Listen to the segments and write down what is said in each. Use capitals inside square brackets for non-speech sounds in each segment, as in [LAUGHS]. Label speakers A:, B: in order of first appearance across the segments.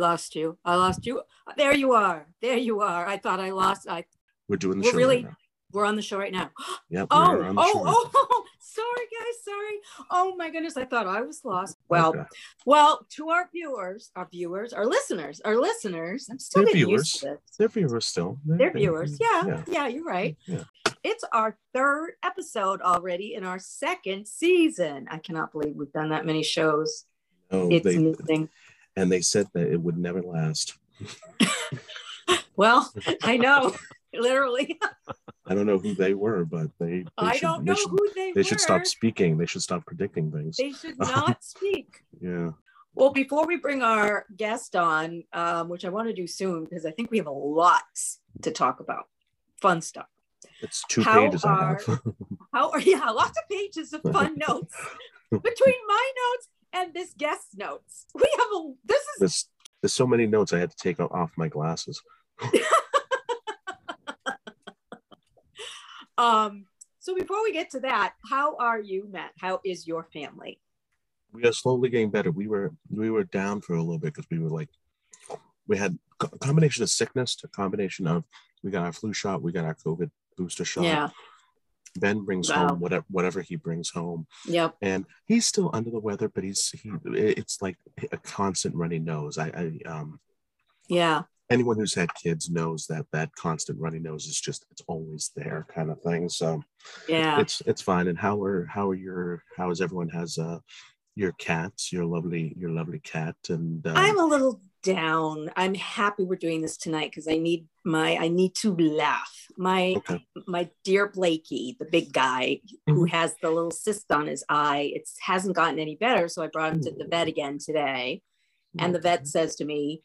A: lost
B: you. I lost you. There you are. There you are. I thought I lost. I
C: We're doing the
B: We're
C: show.
B: really-
C: right
B: we're on the show right now. [GASPS]
C: Yep.
B: Oh,
C: we're on the
B: oh,
C: show.
B: oh, [LAUGHS] sorry guys, sorry. Oh my goodness, I thought I was lost. Well,
C: Okay.
B: well, to our viewers, our viewers, our listeners, our listeners. I'm still
C: They're
B: getting used to
C: viewers. They're viewers still.
B: They're viewers. Yeah,
C: Yeah.
B: yeah, you're right.
C: Yeah.
B: It's our third episode already in our second season. I cannot believe we've done that many shows.
C: Oh,
B: It's
C: they,
B: amazing.
C: And they said that it would never last. [LAUGHS]
B: Well, I know, [LAUGHS] literally.
C: I don't know who they were, but they. they
B: I
C: should,
B: don't
C: they
B: know
C: should,
B: who they,
C: They should stop speaking. They should stop predicting things.
B: They should [LAUGHS] not speak.
C: yeah.
B: Well, before we bring our guest on, um, which I want to do soon because I think we have a lot to talk about, fun stuff.
C: It's two
B: How
C: pages I have.
B: How are yeah, lots of pages of fun notes between my notes and this guest notes. [LAUGHS] We have a this is
C: There's, there's so many notes I had to take off my glasses. [LAUGHS]
B: um. So before we get to that, how are you, Matt? How is your family?
C: We are slowly getting better. We were we were down for a little bit because we were like we had a combination of sickness to combination of we got our flu shot, we got our COVID booster shot.
B: Yeah.
C: Ben brings
B: Wow.
C: home whatever whatever he brings home,
B: Yep.
C: and he's still under the weather, but he's he. It's like a constant runny nose. I, I um
B: Yeah.
C: anyone who's had kids knows that that constant runny nose is just it's always there kind of thing. So
B: Yeah.
C: it's it's fine. And how are how are your how is everyone has uh your cats, your lovely your lovely cat and um,
B: I'm a little down. I'm happy we're doing this tonight because I need my I need to laugh. My
C: okay.
B: my dear Blakey, the big guy who
C: Mm-hmm.
B: has the little cyst on his eye, it hasn't gotten any better. So I brought him to the vet again today. And the vet says to me,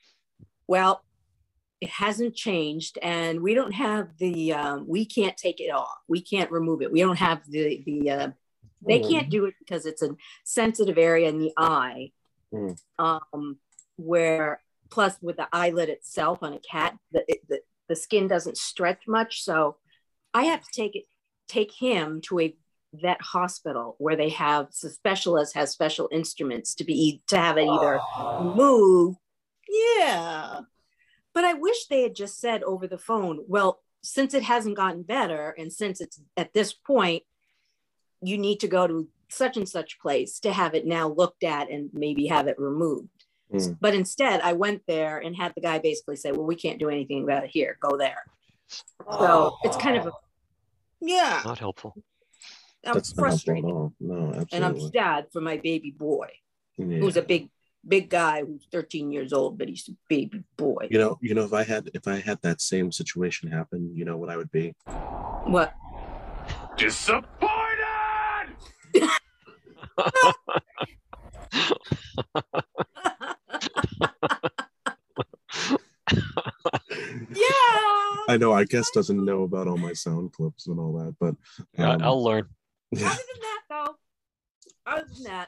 B: Well, it hasn't changed, and we don't have the um, we can't take it off. We can't remove it. We don't have the the uh, they
C: Oh.
B: can't do it because it's a sensitive area in the eye.
C: Mm.
B: Um, where plus with the eyelid itself on a cat, the, it, the the skin doesn't stretch much. So I have to take it take him to a vet hospital where they have the specialist has special instruments to be to have it either oh. move. Yeah. But I wish they had just said over the phone, well, since it hasn't gotten better and since it's at this point, you need to go to such and such place to have it now looked at and maybe have it removed.
C: Mm.
B: But instead, I went there and had the guy basically say, well, we can't do anything about it here, go there. So it's kind of a, yeah,
A: Not helpful.
B: I'm
C: That's not
B: frustrated.
C: No, absolutely.
B: And I'm sad for my baby boy,
C: Yeah.
B: who's a big, big guy who's 13 years old, but he's a baby boy.
C: you know, you know, if I had if I had that same situation happen, you know what I would be?
B: What?
D: Disappointed! [LAUGHS]
B: Yeah.
C: I know our guest doesn't know about all my sound clips and all that, but
A: Yeah,
C: um,
A: I'll learn.
C: yeah.
B: Other than that, though, other than that,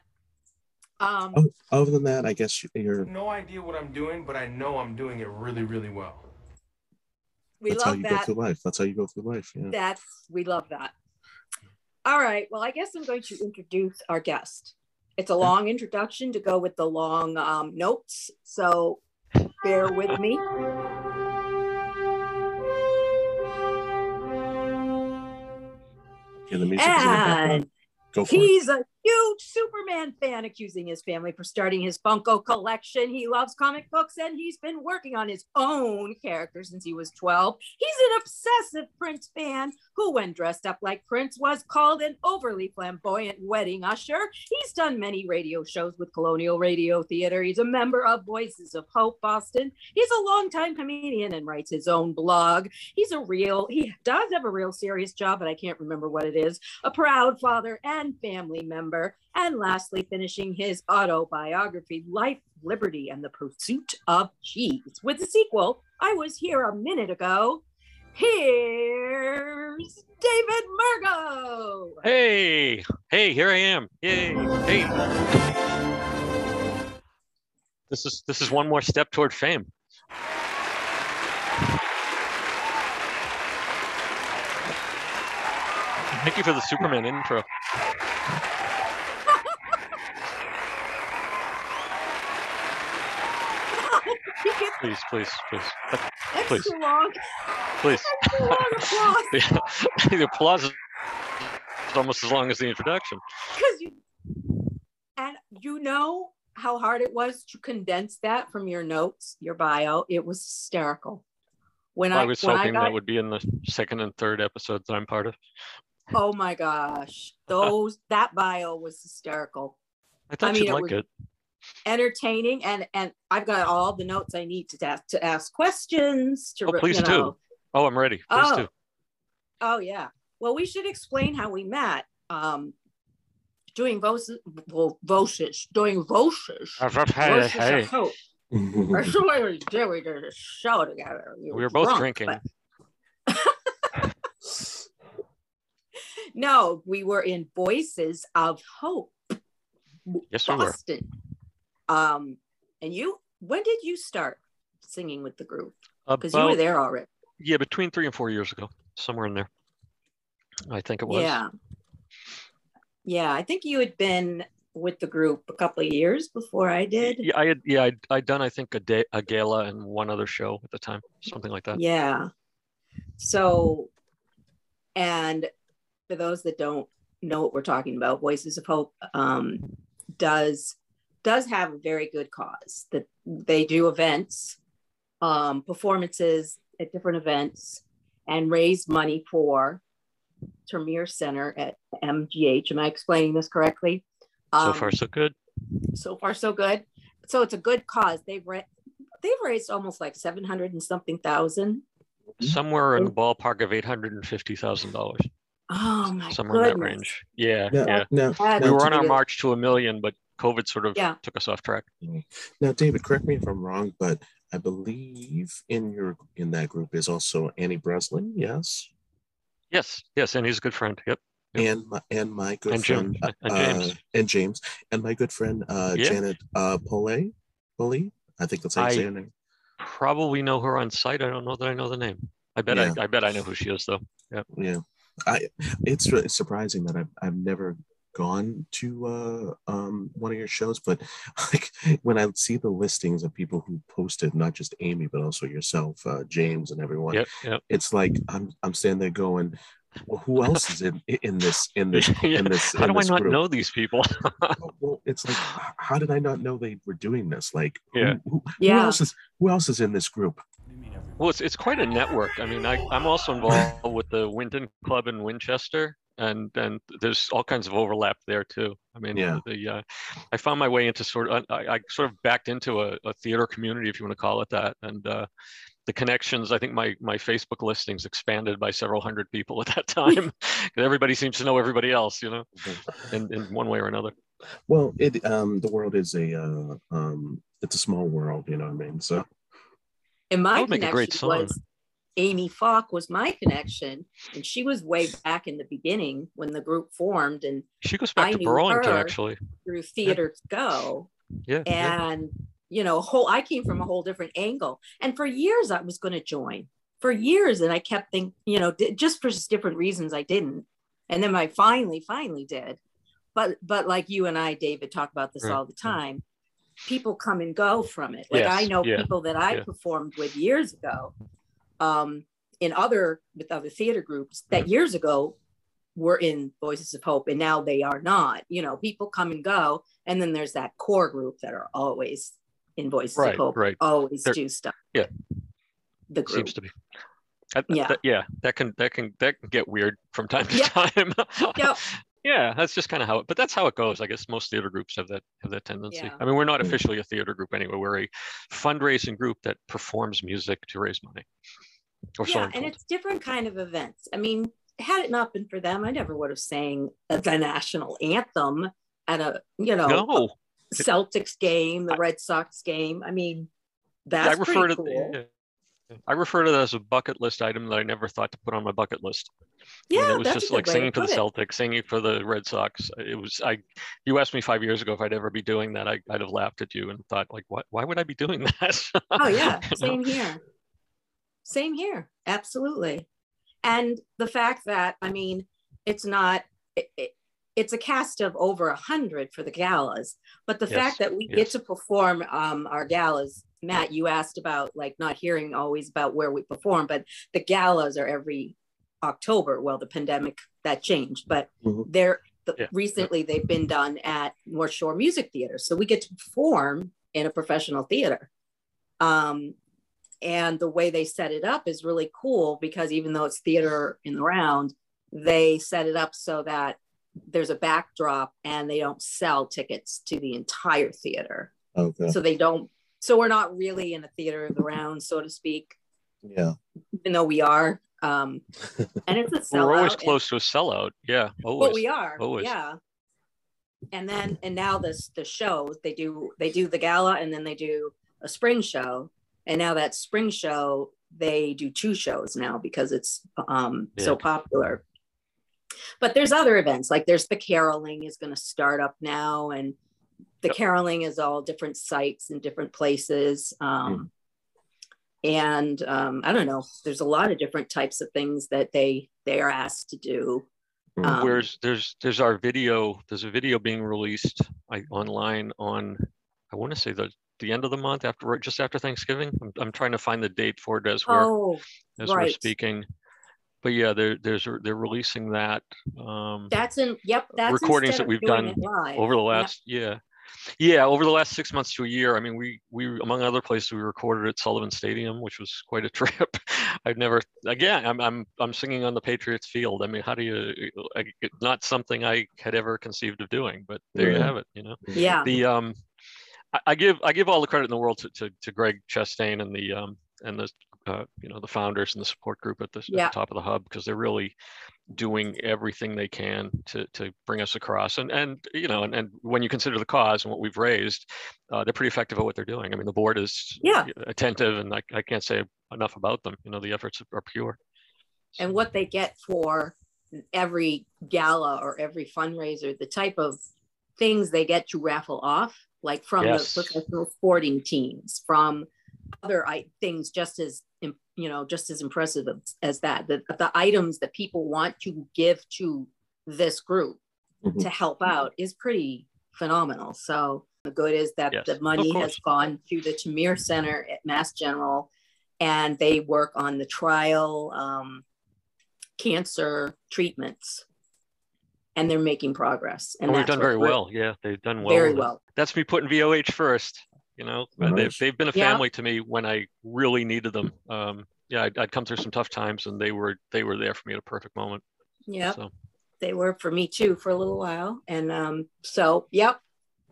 B: um,
C: Oh, other than that, I guess you're
D: No idea what I'm doing, but I know I'm doing it really, really well.
B: we
C: that's how
B: love
C: you go through life. That's how you go through life. Yeah.
B: That's we love that. All right. Well, I guess I'm going to introduce our guest. It's a long introduction to go with the long um, notes, so bear with me.
C: Yeah, the music is in the.
B: And
C: Go for it.
B: He's a huge Superman fan, accusing his family for starting his Funko collection. He loves comic books and he's been working on his own character since he was 12. He's an obsessive Prince fan who, when dressed up like Prince, was called an overly flamboyant wedding usher. He's done many radio shows with Colonial Radio Theater. He's a member of Voices of Hope Boston. He's a longtime comedian and writes his own blog. He's a real, he does have a real serious job, but I can't remember what it is a proud father and family member. And lastly, finishing his autobiography, Life, Liberty, and the Pursuit of Cheese, with the sequel, I Was Here a Minute Ago. Here's David Murgo.
A: Hey, hey, here I am. Yay. Hey. This is this is one more step toward fame. Thank you for the Superman intro. Please, please, please,
B: That's
A: Please.
B: too long.
A: please.
B: Too long [LAUGHS] applause.
A: the, the applause is almost as long as the introduction.
B: because you and you know how hard it was to condense that from your notes, your bio. It was hysterical. When I,
A: I was
B: when I
A: hoping
B: got,
A: that would be in the second and third episodes that I'm part of.
B: oh my gosh, [LAUGHS] those that bio was hysterical,
A: I thought
B: mean,
A: you'd
B: it
A: like
B: was-
A: it.
B: Entertaining, and and I've got all the notes I need to ask to ask questions. To
A: Oh, please
B: you
A: do. Oh, I'm ready. Please
B: Oh.
A: do.
B: Oh yeah. Well, we should explain how we met. Um, doing voices, well, voices, doing voices.
A: Hey,
B: Voices of
A: hey.
B: Hope. [LAUGHS] Or what we did, we did a show together.
A: We were both
B: drunk,
A: drinking.
B: but- [LAUGHS] No, we were in Voices of Hope,
A: Yes, we were.
B: Um, and you, when did you start singing with the group? Because you were there already.
A: yeah, between three and four years ago, somewhere in there. I think it was.
B: Yeah. Yeah, I think you had been with the group a couple of years before I did.
A: Yeah, I had yeah, I'd, I'd done I think a day a gala and one other show at the time, something like that.
B: Yeah. So, and for those that don't know what we're talking about, Voices of Hope um, does does have a very good cause. That they do events, um, performances at different events, and raise money for Termeer Center at MGH. Am I explaining this correctly?
A: So
B: Um,
A: far, so good.
B: so far so good. So it's a good cause. They've ra- they've raised almost like seven hundred and something thousand.
A: Somewhere in the ballpark of eight hundred and fifty thousand dollars,
B: Oh my
A: somewhere
B: goodness.
A: in that range. Yeah,
C: Now,
A: yeah.
C: now,
B: That's
A: We
C: now,
A: were on our
B: really-
A: march to a million, but COVID sort of
B: Yeah.
A: took us off track.
C: now, David, correct me if I'm wrong, but I believe in your in that group is also Annie Breslin, yes,
A: Yes, yes, and he's a good friend. Yep. Yep.
C: and my and my good
A: And Jim-
C: friend [LAUGHS]
A: and
C: uh,
A: James.
C: and James and my good friend uh,
A: Yeah.
C: Janet uh, Pole, Pole, I think that's how you say her name.
A: Probably know her on sight. I don't know that I know the name. I bet
C: Yeah.
A: I, I bet I know who she is though.
C: Yeah. Yeah, I it's really surprising that I've I've never gone to uh um one of your shows, but [LAUGHS] like when I see the listings of people who posted, not just Amy but also yourself, uh, James, and everyone,
A: Yep, yep.
C: it's like I'm I'm standing there going, well, who else is in in this in this [LAUGHS]
A: Yeah.
C: in this?
A: How
C: in
A: do I not
C: group?
A: know these people? [LAUGHS]
C: Well, it's like, how did I not know they were doing this? Like, who-
A: Yeah.
C: who, who
B: Yeah.
C: else is who else is in this group?
A: Well, it's, it's quite a network. I mean, I, I'm also involved with the Winton Club in Winchester, and and there's all kinds of overlap there too. I mean,
C: Yeah.
A: the uh, I found my way into sort of I, I sort of backed into a, a theater community, if you want to call it that, and uh, the connections. I think my my Facebook listings expanded by several hundred people at that time. [LAUGHS] [LAUGHS] 'Cause everybody seems to know everybody else, you know, in, in one way or another.
C: Well, it um the world is a uh, um it's a small world, you know what I mean? So
B: And my
A: That a
B: connection
A: great song.
B: was Amy Falk was my connection, and she was way back in the beginning when the group formed and
A: She goes back
B: I
A: to Burlington, actually.
B: through Theater Go.
A: Yeah. yeah.
B: And you know, whole I came from a whole different angle. And for years I was going to join. For years, and I kept thinking, you know, just for just different reasons, I didn't. And then I finally, finally did. But but like you and I, David, talk about this
A: Right,
B: all the time. People come and go from it. Like I know
A: yeah,
B: people that I
A: yeah.
B: performed with years ago, um, in other with other theater groups that
A: Mm-hmm.
B: years ago were in Voices of Hope, and now they are not. You know, people come and go, and then there's that core group that are always in Voices
A: Right,
B: of Hope,
A: right.
B: always
A: They're-
B: do stuff.
A: yeah.
B: the group.
A: seems to be. I-
B: Yeah.
A: that- yeah, that can that can that can get weird from time to [LAUGHS]
B: Yep.
A: time.
B: Yep.
A: Yeah, that's just kind of how it. But that's how it goes. I guess most theater groups have that have that tendency.
B: Yeah.
A: I mean, we're not
C: Mm.
A: officially a theater group anyway. We're a fundraising group that performs music to raise money. Or
B: yeah, and
A: told.
B: it's different kind of events. I mean, had it not been for them, I never would have sang the national anthem at a you know
A: no,
B: Celtics game, the Red Sox game. I mean,
A: I
B: that's
A: refer
B: pretty
A: to
B: cool.
A: yeah. I refer to that as a bucket list item that I never thought to put on my bucket list. I mean,
B: Yeah,
A: it was just like singing for the
B: it.
A: Celtics, singing for the Red Sox. It was I. You asked me five years ago if I'd ever be doing that. I, I'd have laughed at you and thought like, what? Why would I be doing [LAUGHS] that?
B: Oh yeah, [LAUGHS]
A: know?
B: same here. Same here. Absolutely. And the fact that I mean, it's not. It, it, it's a cast of over a hundred for the galas, but the
A: Yes,
B: fact that we
A: yes.
B: get to perform um, our galas Matt, you asked about like not hearing always about where we perform, but the galas are every October. Well, the pandemic that changed, but
C: Mhm.
B: they're the,
A: Yeah.
B: recently they've been done at North Shore Music Theater, so we get to perform in a professional theater. Um, and the way they set it up is really cool because even though it's theater in the round, they set it up so that there's a backdrop and they don't sell tickets to the entire theater.
C: Okay.
B: So they don't, so we're not really in a theater of the round, so to speak,
C: Yeah.
B: even though we are. Um, [LAUGHS] and it's a sellout.
A: We're always
B: and-
A: close to a sellout. Yeah, always.
B: but we are
A: always.
B: yeah and then and now this the shows they do they do the gala and then they do a spring show and now that spring show they do two shows now because it's um so popular but there's other events like there's the caroling is going to start up now and the
A: Yep.
B: caroling is all different sites and different places um and um i don't know there's a lot of different types of things that they they are asked to do
C: Mm.
B: um,
A: Where's there's there's our video. There's a video being released I, online on. I want to say the the end of the month after just after Thanksgiving. I'm, I'm trying to find the date for it as we're
B: oh
A: as we're speaking. But yeah, there there's they're releasing that um,
B: That's in yep. That's
A: Recordings that we've done
B: live.
A: over the
B: Yep.
A: last yeah yeah over the last six months to a year i mean we we among other places we recorded at sullivan stadium which was quite a [LAUGHS] trip. I've never again i'm i'm i'm singing on the patriots field. I mean how do you I, not something i had ever conceived of doing but there you have it you know?
B: Yeah.
A: the um I, I give i give all the credit in the world to to, to greg chastain and the um and the uh, you know the founders and the support group at the, at the top of the hub because they're really doing everything they can to to bring us across. And and you know and, and when you consider the cause and what we've raised uh, they're pretty effective at what they're doing. I mean the board is
B: Yeah.
A: attentive and I, I can't say enough about them. You know the efforts are pure.
B: And what they get for every gala or every fundraiser, the type of things they get to raffle off, like from
A: Yes.
B: the professional sporting teams, from other I, things just as you know just as impressive as, as that. The, the items that people want to give to this group
C: Mhm.
B: to help out is pretty phenomenal. So the good is that
A: Yes,
B: the money has gone to the Termeer Center at Mass General, and they work on the trial um, cancer treatments, and they're making progress. And
A: and we've done very well yeah they've done well
B: very well.
A: that's me putting voh first you know and they've, they've been a
B: Yeah.
A: family to me when i really needed them um yeah I'd, I'd come through some tough times and they were they were there for me at a perfect moment
B: yeah
A: so
B: they were for me too for a little while, and um, so yep,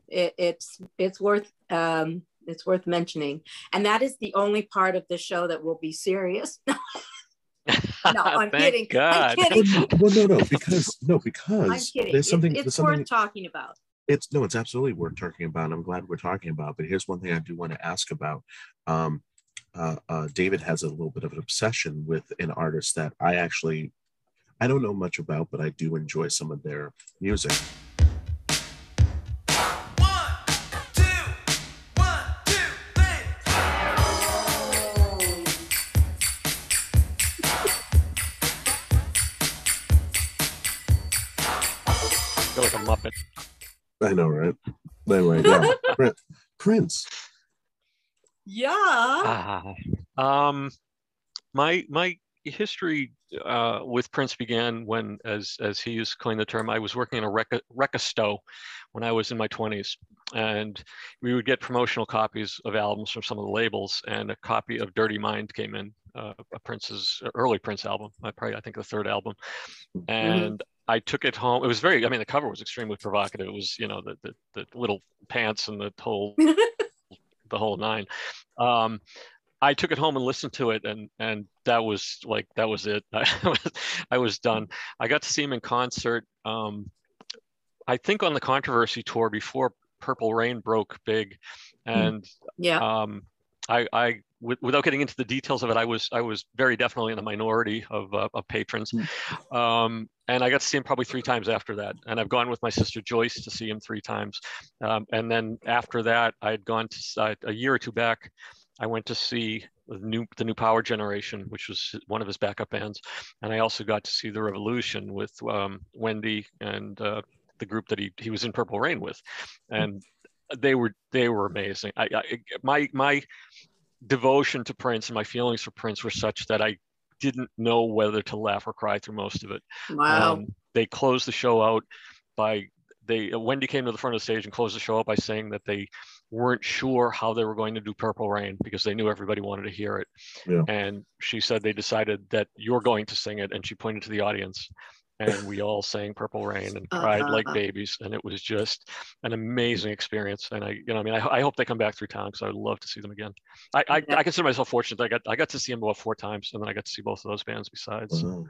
B: it, it's it's worth um, it's worth mentioning, and that is the only part of the show that will be serious. [LAUGHS] No, [LAUGHS] I'm
A: Thank
B: kidding.
A: God.
B: I'm kidding.
C: Well, no, well, no, no, because no,
B: I'm
C: because
B: kidding.
C: there's
B: It-
C: something.
B: it's
C: there's something.
B: worth talking about.
C: It's no, it's absolutely worth talking about. I'm glad we're talking about. But here's one thing I do want to ask about. Um, uh, uh, David has a little bit of an obsession with an artist that I actually I don't know much about, but I do enjoy some of their music.
A: I
C: know, right? Anyway, yeah. [LAUGHS] Prin- Prince.
B: Yeah.
A: Ah, um, my my history uh, with Prince began when, as as he has coined the term, I was working in a reca, reca when I was in my twenties, and we would get promotional copies of albums from some of the labels, and a copy of Dirty Mind came in, uh, a Prince's early Prince album, uh, probably I think the third album, and I took it home. It was very, I mean, the cover was extremely provocative. It was, you know, the the, the little pants and the whole [LAUGHS] the whole nine. Um, I took it home and listened to it, and and that was like that was it. [LAUGHS] I was I was done. I got to see him in concert. Um, I think on the Controversy tour before Purple Rain broke big, and
B: Yeah.
A: um, I, I w- without getting into the details of it, I was I was very definitely in the minority of, uh, of patrons, um, and I got to see him probably three times after that. And I've gone with my sister Joyce to see him three times, um, and then after that, I had gone to uh, a year or two back. I went to see the new the new Power Generation, which was one of his backup bands, and I also got to see the Revolution with um, Wendy and uh, the group that he he was in Purple Rain with, and they were they were amazing. I, I my my devotion to Prince and my feelings for Prince were such that I didn't know whether to laugh or cry through most of it.
B: Wow.
A: Um, they closed the show out by they Wendy came to the front of the stage and closed the show out by saying that they weren't sure how they were going to do Purple Rain because they knew everybody wanted to hear it.
C: Yeah.
A: And she said they decided that you're going to sing it, and she pointed to the audience. And we all sang Purple Rain and cried like
B: Uh-huh.
A: babies, and it was just an amazing experience. And I, you know, I mean, I, I hope they come back through town because I would love to see them again. I, I,
B: Yeah.
A: I consider myself fortunate. I got, I got to see them about four times, and then I got to see both of those bands besides.
C: Wow.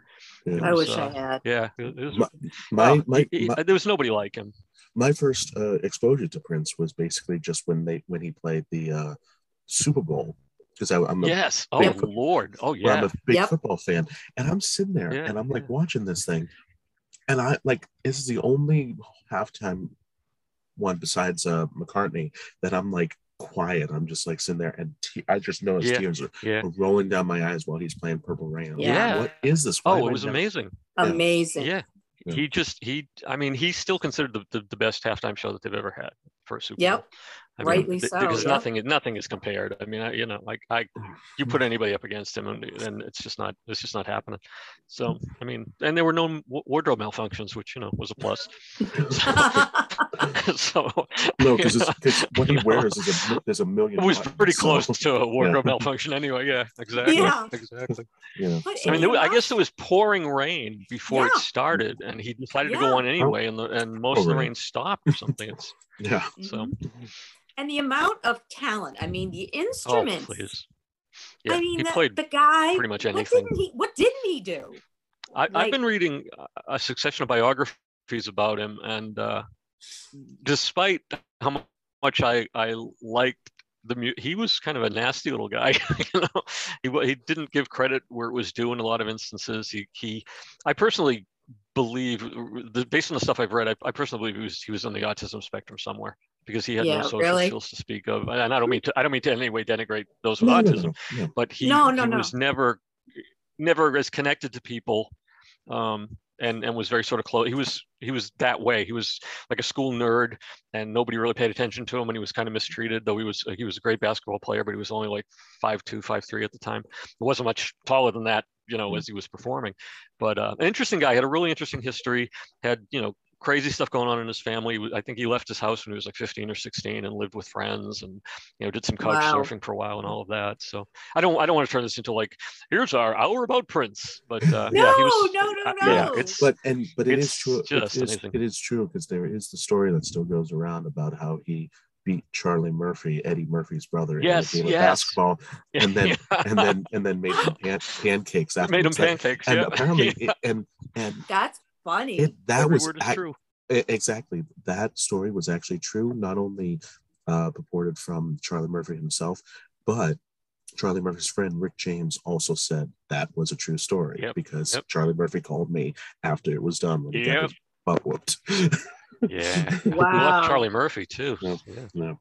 C: Yeah.
B: I wish
A: was,
B: I
A: uh,
B: had.
A: Yeah, it, it was,
C: My my, my,
A: he- he-
C: my,
A: there was nobody like him.
C: my first uh, exposure to Prince was basically just when they when he played the uh, Super Bowl because I'm a
A: Yes. Oh
C: big-
A: Lord. Oh
C: where I'm a big
B: Yep.
C: football fan, and I'm sitting there
A: Yeah,
C: and I'm like
A: yeah.
C: watching this thing, and I like this is the only halftime one besides uh, McCartney that I'm like quiet. I'm just like sitting there and te- I just noticed
A: Yeah,
C: tears are,
A: Yeah.
C: are rolling down my eyes while he's playing Purple Rain. I'm like,
B: Yeah.
C: what is this? Why
A: Oh, it was
C: never-
A: amazing.
C: Yeah.
B: Amazing.
A: Yeah.
C: Yeah.
A: He just he I mean he's still considered the, the, the best halftime show that they've ever had for a Super
B: Yep.
A: Bowl. I mean,
B: Rightly
A: th-
B: so,
A: Because
B: yeah.
A: nothing nothing is compared. I mean, I, you know, like I you put [SIGHS] anybody up against him and, and it's just not it's just not happening. So mm. I mean, and there were no w- wardrobe malfunctions, which you know was a plus. [LAUGHS] [LAUGHS] so [LAUGHS]
C: No, because what he
A: know,
C: wears is a there's a million.
A: it was
C: buttons,
A: pretty
C: so,
A: close to a wardrobe malfunction anyway. Yeah, exactly.
B: Yeah.
A: Exactly.
C: You know,
B: But
C: so-
A: I mean, there, wa- I guess it was pouring rain before it started, and he decided to go on anyway, and the, and most oh, of the
C: right.
A: rain stopped or something. It's
C: yeah.
A: so.
B: Mm-hmm. And the amount of talent. I mean, the instruments.
A: Oh, please. Yeah,
B: I mean,
A: he
B: the,
A: played.
B: the guy.
A: pretty much
B: What
A: anything.
B: didn't he? What didn't he do?
A: I, I've
B: like-
A: been reading a- a succession of biographies about him, and uh, despite how much I I liked the mu- he was kind of a nasty little guy. [LAUGHS] you know, he he didn't give credit where it was due in a lot of instances. He he, I personally believe, based on the stuff I've read, I, I personally believe he was he was on the autism spectrum somewhere because he had
B: Yeah,
A: no social
B: really?
A: skills to speak of. And I don't mean to I don't mean to in any way denigrate those with
C: No, no,
A: autism
C: no, no.
A: but he,
B: No, no,
A: he
B: no.
A: was never never as connected to people um and and was very sort of close he was he was that way he was like a school nerd and nobody really paid attention to him and he was kind of mistreated though he was he was a great basketball player but he was only like five two five three at the time he wasn't much taller than that you know as he was performing but uh an interesting guy had a really interesting history had you know crazy stuff going on in his family i think he left his house when he was like 15 or 16 and lived with friends and you know did some couch
B: Wow.
A: surfing for a while and all of that so I don't I don't want to turn this into like here's our hour about Prince, but [LAUGHS] uh,
B: No,
A: yeah, he was.
B: no, no, no.
A: Yeah, it's
C: But and but it is true.
A: Just
C: is,
A: amazing.
C: it is true because there is the story that still goes around about how he beat Charlie Murphy, Eddie Murphy's brother,
A: Yes,
C: in a game
A: yes.
C: of basketball, [LAUGHS] and then
A: yeah.
C: and then and then made him pan- pancakes after [LAUGHS]
A: made him pancakes.
C: And
A: yeah.
C: apparently,
A: Yeah.
C: it, and and
B: That's funny.
C: it that
A: every
C: was
A: word is
C: ac-
A: true.
C: Exactly. That story was actually true, not only uh, purported from Charlie Murphy himself, but Charlie Murphy's friend Rick James also said that was a true story
A: Yep,
C: because
A: yep.
C: Charlie Murphy called me after it was done when he got
A: Yep.
C: his butt whooped. [LAUGHS]
A: Yeah. [LAUGHS] We
B: wow.
A: love Charlie Murphy too.
C: Yeah.
A: Yeah.
C: no.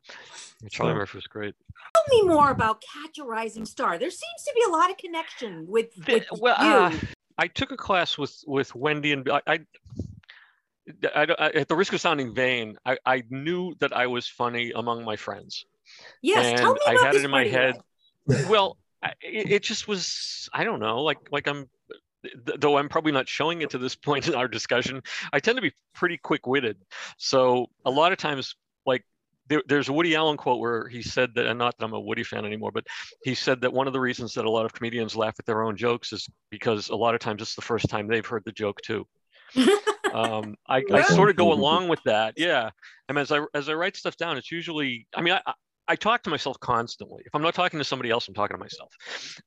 A: Charlie
C: So-
A: Murphy was great.
B: Tell me more about Catch a Rising Star. There seems to be a lot of connection with,
A: The-
B: with
A: well,
B: you.
A: uh, I took a class with with Wendy and I. I I, I- at the risk of sounding vain, I, I knew that I was funny among my friends.
B: yes, tell
A: and
B: me
A: I had it in my head.
B: guy.
A: well I- it, just was i don't know like like i'm though i'm probably not showing it to this point in our discussion i tend to be pretty quick-witted so a lot of times there, there's a woody allen quote where he said that and not that i'm a woody fan anymore but he said that one of the reasons that a lot of comedians laugh at their own jokes is because a lot of times it's the first time they've heard the joke too [LAUGHS] um, I, I sort of go along with that. Yeah. And as I as I write stuff down, it's usually I mean I, I talk to myself constantly. If I'm not talking to somebody else, I'm talking to myself.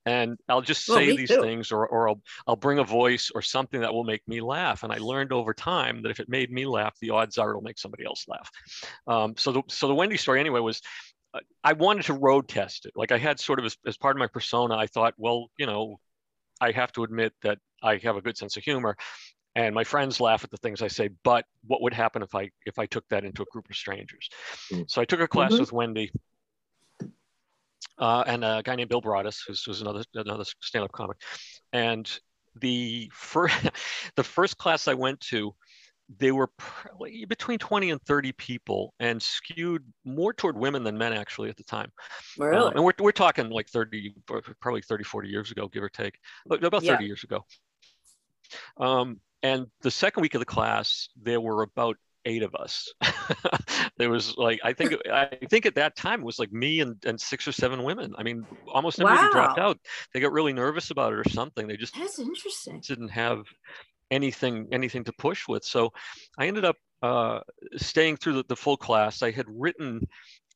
A: And I'll just say these
B: too.
A: things or or I'll I'll bring a voice or something that will make me laugh. And I learned over time that if it made me laugh, the odds are it'll make somebody else laugh. Um, so the so the Wendy story anyway was uh, I wanted to road test it. Like I had sort of as, as part of my persona, I thought, well, you know, I have to admit that I have a good sense of humor and my friends laugh at the things I say, but what would happen if I if I took that into a group of strangers?
C: Mm.
A: So I took a class
B: Mhm.
A: with Wendy uh, and a guy named Bill Braudis, who's, who's another another stand-up comic. And the first [LAUGHS] the first class I went to, they were probably between 20 and 30 people and skewed more toward women than men actually at the time. Um,
B: Really?
A: and we're, we're talking like 30, probably 30, 40 years ago, give or take, about 30
B: Yeah.
A: years ago. Um, and the second week of the class, there were about eight of us. [LAUGHS] there was like, I think, I think at that time it was like me and, and six or seven women. I mean, almost everybody dropped out. They got really nervous about it or something. They just
B: That's interesting.
A: didn't have anything anything to push with so i ended up uh, staying through the, the full class i had written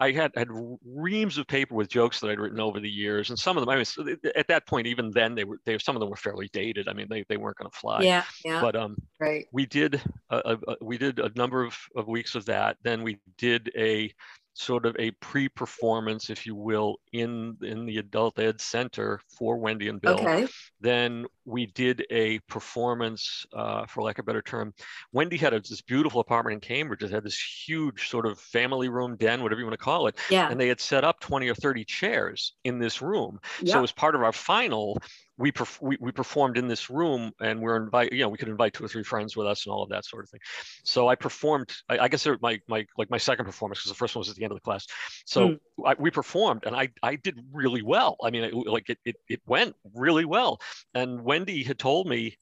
A: i had had reams of paper with jokes that i'd written over the years and some of them i mean, at that point even then they were they some of them were fairly dated. I mean they, they weren't going to fly.
B: Yeah, yeah,
A: but um
B: right.
A: we did a, a, a- we did a number of, of weeks of that. Then we did a sort of a pre-performance if you will in in the adult ed center for wendy and bill
B: Okay.
A: then we did a performance, uh, for lack of a better term. Wendy had a, this beautiful apartment in Cambridge. It had this huge sort of family room den, whatever you want to call it.
B: Yeah.
A: And they had set up 20 or 30 chairs in this room.
B: Yeah.
A: So as part of our final, we, perf- we, we performed in this room and we're invite, you know, we could invite two or three friends with us and all of that sort of thing. So I performed, I, I guess my, my, like my second performance, because the first one was at the end of the class. So hmm. I, we performed and I, I did really well. I mean, it, like it, it, it went really well. And Wendy had told me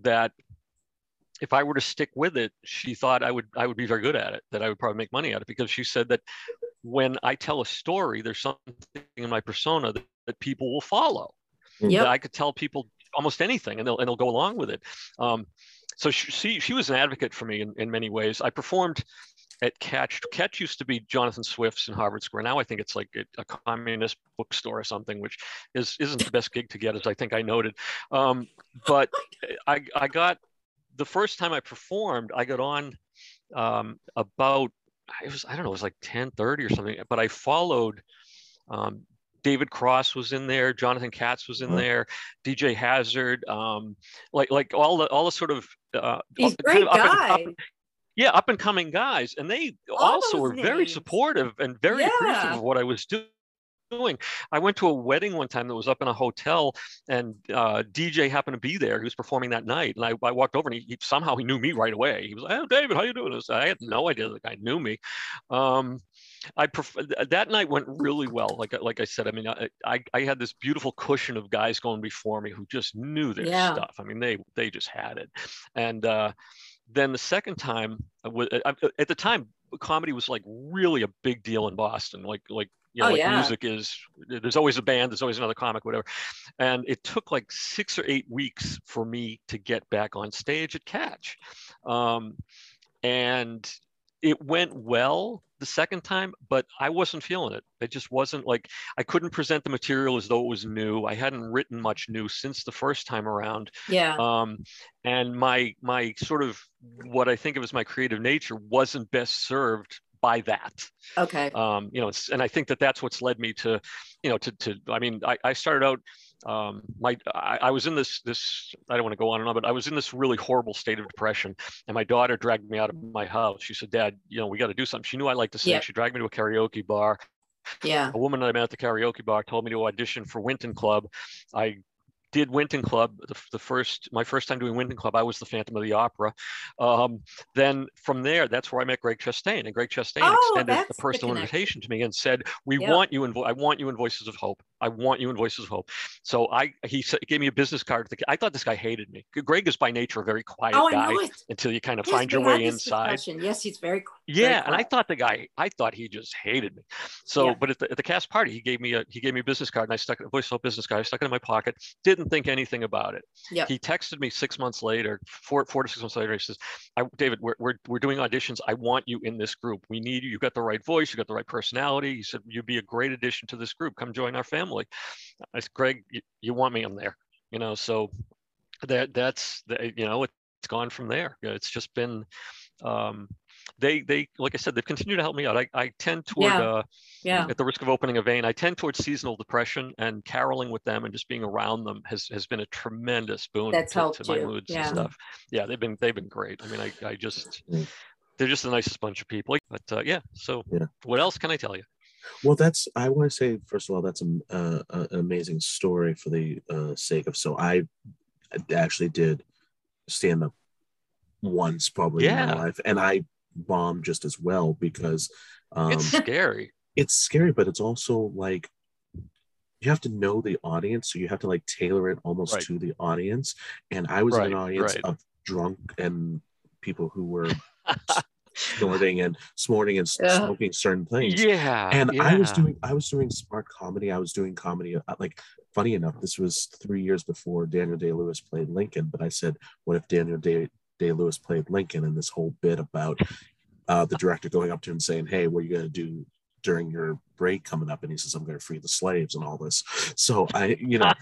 A: that if I were to stick with it, she thought I would I would be very good at it, that I would probably make money at it because she said that when I tell a story, there's something in my persona that, that people will follow.
B: Yep.
A: I could tell people almost anything and they'll and they'll go along with it. Um, so she, she she was an advocate for me in, in many ways. I performed at Catch. Catch used to be Jonathan Swift's in Harvard Square. Now I think it's like a, a communist bookstore or something, which is isn't the best gig to get, as I think I noted. Um, but [LAUGHS] I I got the first time I performed, I got on um, about it was I don't know it was like ten thirty or something, but I followed. Um, David Cross was in there, Jonathan Katz was in
C: Oh.
A: there, DJ Hazard, um, like like all the all the sort of uh,
B: These
A: kind
B: great
A: of up up-
B: guys.
A: yeah, up and coming guys, and they
B: All
A: also were very supportive and very appreciative of what I was do- doing. I went to a wedding one time that was up in a hotel, and uh, DJ happened to be there. He was performing that night, and I, I walked over, and he, he somehow he knew me right away. He was like, "Oh, David, how you doing?" This I had no idea the guy knew me. Um, I pref- th- that night went really well. Like I- like I said, I mean, I, I I had this beautiful cushion of guys going before me who just knew their
B: Yeah.
A: stuff. I mean, they they just had it, and. uh then the second time uh, uh, uh, at the time comedy was like really a big deal in boston like like you know
B: Oh,
A: like
B: yeah.
A: music is there's always a band there's always another comic whatever and it took like six or eight weeks for me to get back on stage at catch um, and it went well the second time but i wasn't feeling it it just wasn't like i couldn't present the material as though it was new i hadn't written much new since the first time around
B: Yeah.
A: um, and my my sort of what I think of as my creative nature wasn't best served by that.
B: Okay.
A: Um, you know, and I think that that's what's led me to, you know, to to. I mean, I, I started out. Um, my I, I was in this this I don't want to go on and on, but I was in this really horrible state of depression, and my daughter dragged me out of my house. She said, "Dad, you know, we got to do something." She knew I liked to sing.
B: Yeah.
A: She dragged me to a karaoke bar
B: Yeah.
A: a woman that I met at the karaoke bar told me to audition for Winton Club. I did Winton Club the, the first my first time doing Winton Club. I was the Phantom of the Opera. Um, then from there, that's where I met Greg Chastain, and Greg Chastain
B: Oh,
A: extended a
B: the
A: personal
B: connection.
A: invitation to me and said, "We
B: Yeah.
A: want you in. I want you in Voices of Hope. I want you in Voices of Hope." So I he gave me a business card. I thought this guy hated me. Greg is by nature a very quiet
B: Oh,
A: guy until you kind of
B: Yes,
A: find your way inside.
B: discussion. Yes, he's very. very
A: Yeah, and I thought the guy, I thought he just hated me. So,
B: Yeah.
A: but at the, at the cast party, he gave me a he gave me a business card, and I stuck it, a of Hope business card. I stuck it in my pocket. Didn't think anything about it.
B: Yeah.
A: He texted me six months later, four four to six months later. He says, I, "David, we're, we're we're doing auditions. I want you in this group. We need you. You've got the right voice. You've got the right personality." He said, "You'd be a great addition to this group. Come join our family." I said, "Greg, you, you want me? I'm there." You know, so that that's the, you know it's gone from there. It's just been. Um, they they like I said they've continued to help me out. I, I tend toward
B: Yeah.
A: uh,
B: Yeah.
A: at the risk of opening a vein, I tend towards seasonal depression and caroling with them and just being around them has, has been a tremendous boon
B: That's
A: to,
B: helped
A: to my
B: you.
A: moods
B: Yeah.
A: and stuff. Yeah, they've been they've been great. I mean, I, I just
C: Mm.
A: they're just the nicest bunch of people. But uh, yeah, so
C: Yeah.
A: what else can I tell you?
C: Well, that's I want to say first of all that's an, uh, an amazing story for the uh, sake of. So I actually did stand up once probably in my life, and I bombed just as well because um,
A: it's scary.
C: it's scary, but it's also like you have to know the audience, so you have to like tailor it almost
A: Right.
C: to the audience. And I was in an audience
A: right.
C: of drunk and people who were [LAUGHS] snorting and snorting and
B: Yeah.
C: smoking certain things.
A: yeah.
C: and I was doing I was doing smart comedy. I was doing comedy. uh, Like funny enough, this was three years before Daniel Day Lewis played Lincoln. But I said, what if Daniel Day Day Lewis played Lincoln? And this whole bit about uh, the director going up to him saying, "Hey, what are you gonna do?" During your break coming up and he says i'm going to free the slaves and all this so i you know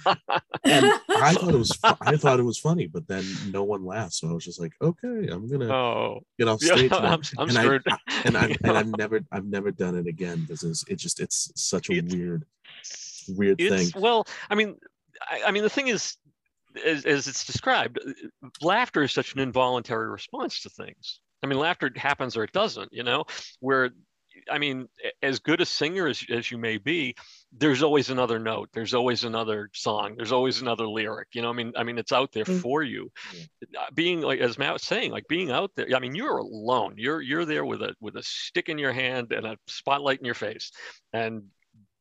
C: and i [LAUGHS] thought it was i thought it was funny but then no one laughed so i was just like okay i'm gonna
A: Oh,
C: get off [LAUGHS] stage now.
A: I'm, I'm
C: and I- and I've,
A: You
C: and? I've never I've never done it again because it's it just it's such a
A: It's-
C: weird weird thing.
A: well i mean I, I mean the thing is as, as it's described laughter is such an involuntary response to things i mean laughter happens or it doesn't you know where i mean as good a singer as, as you may be there's always another note there's always another song there's always another lyric you know i mean i mean it's out there
B: Mm.
A: for you Uh, being like as matt was saying like being out there i mean you're alone you're you're there with a with a stick in your hand and a spotlight in your face and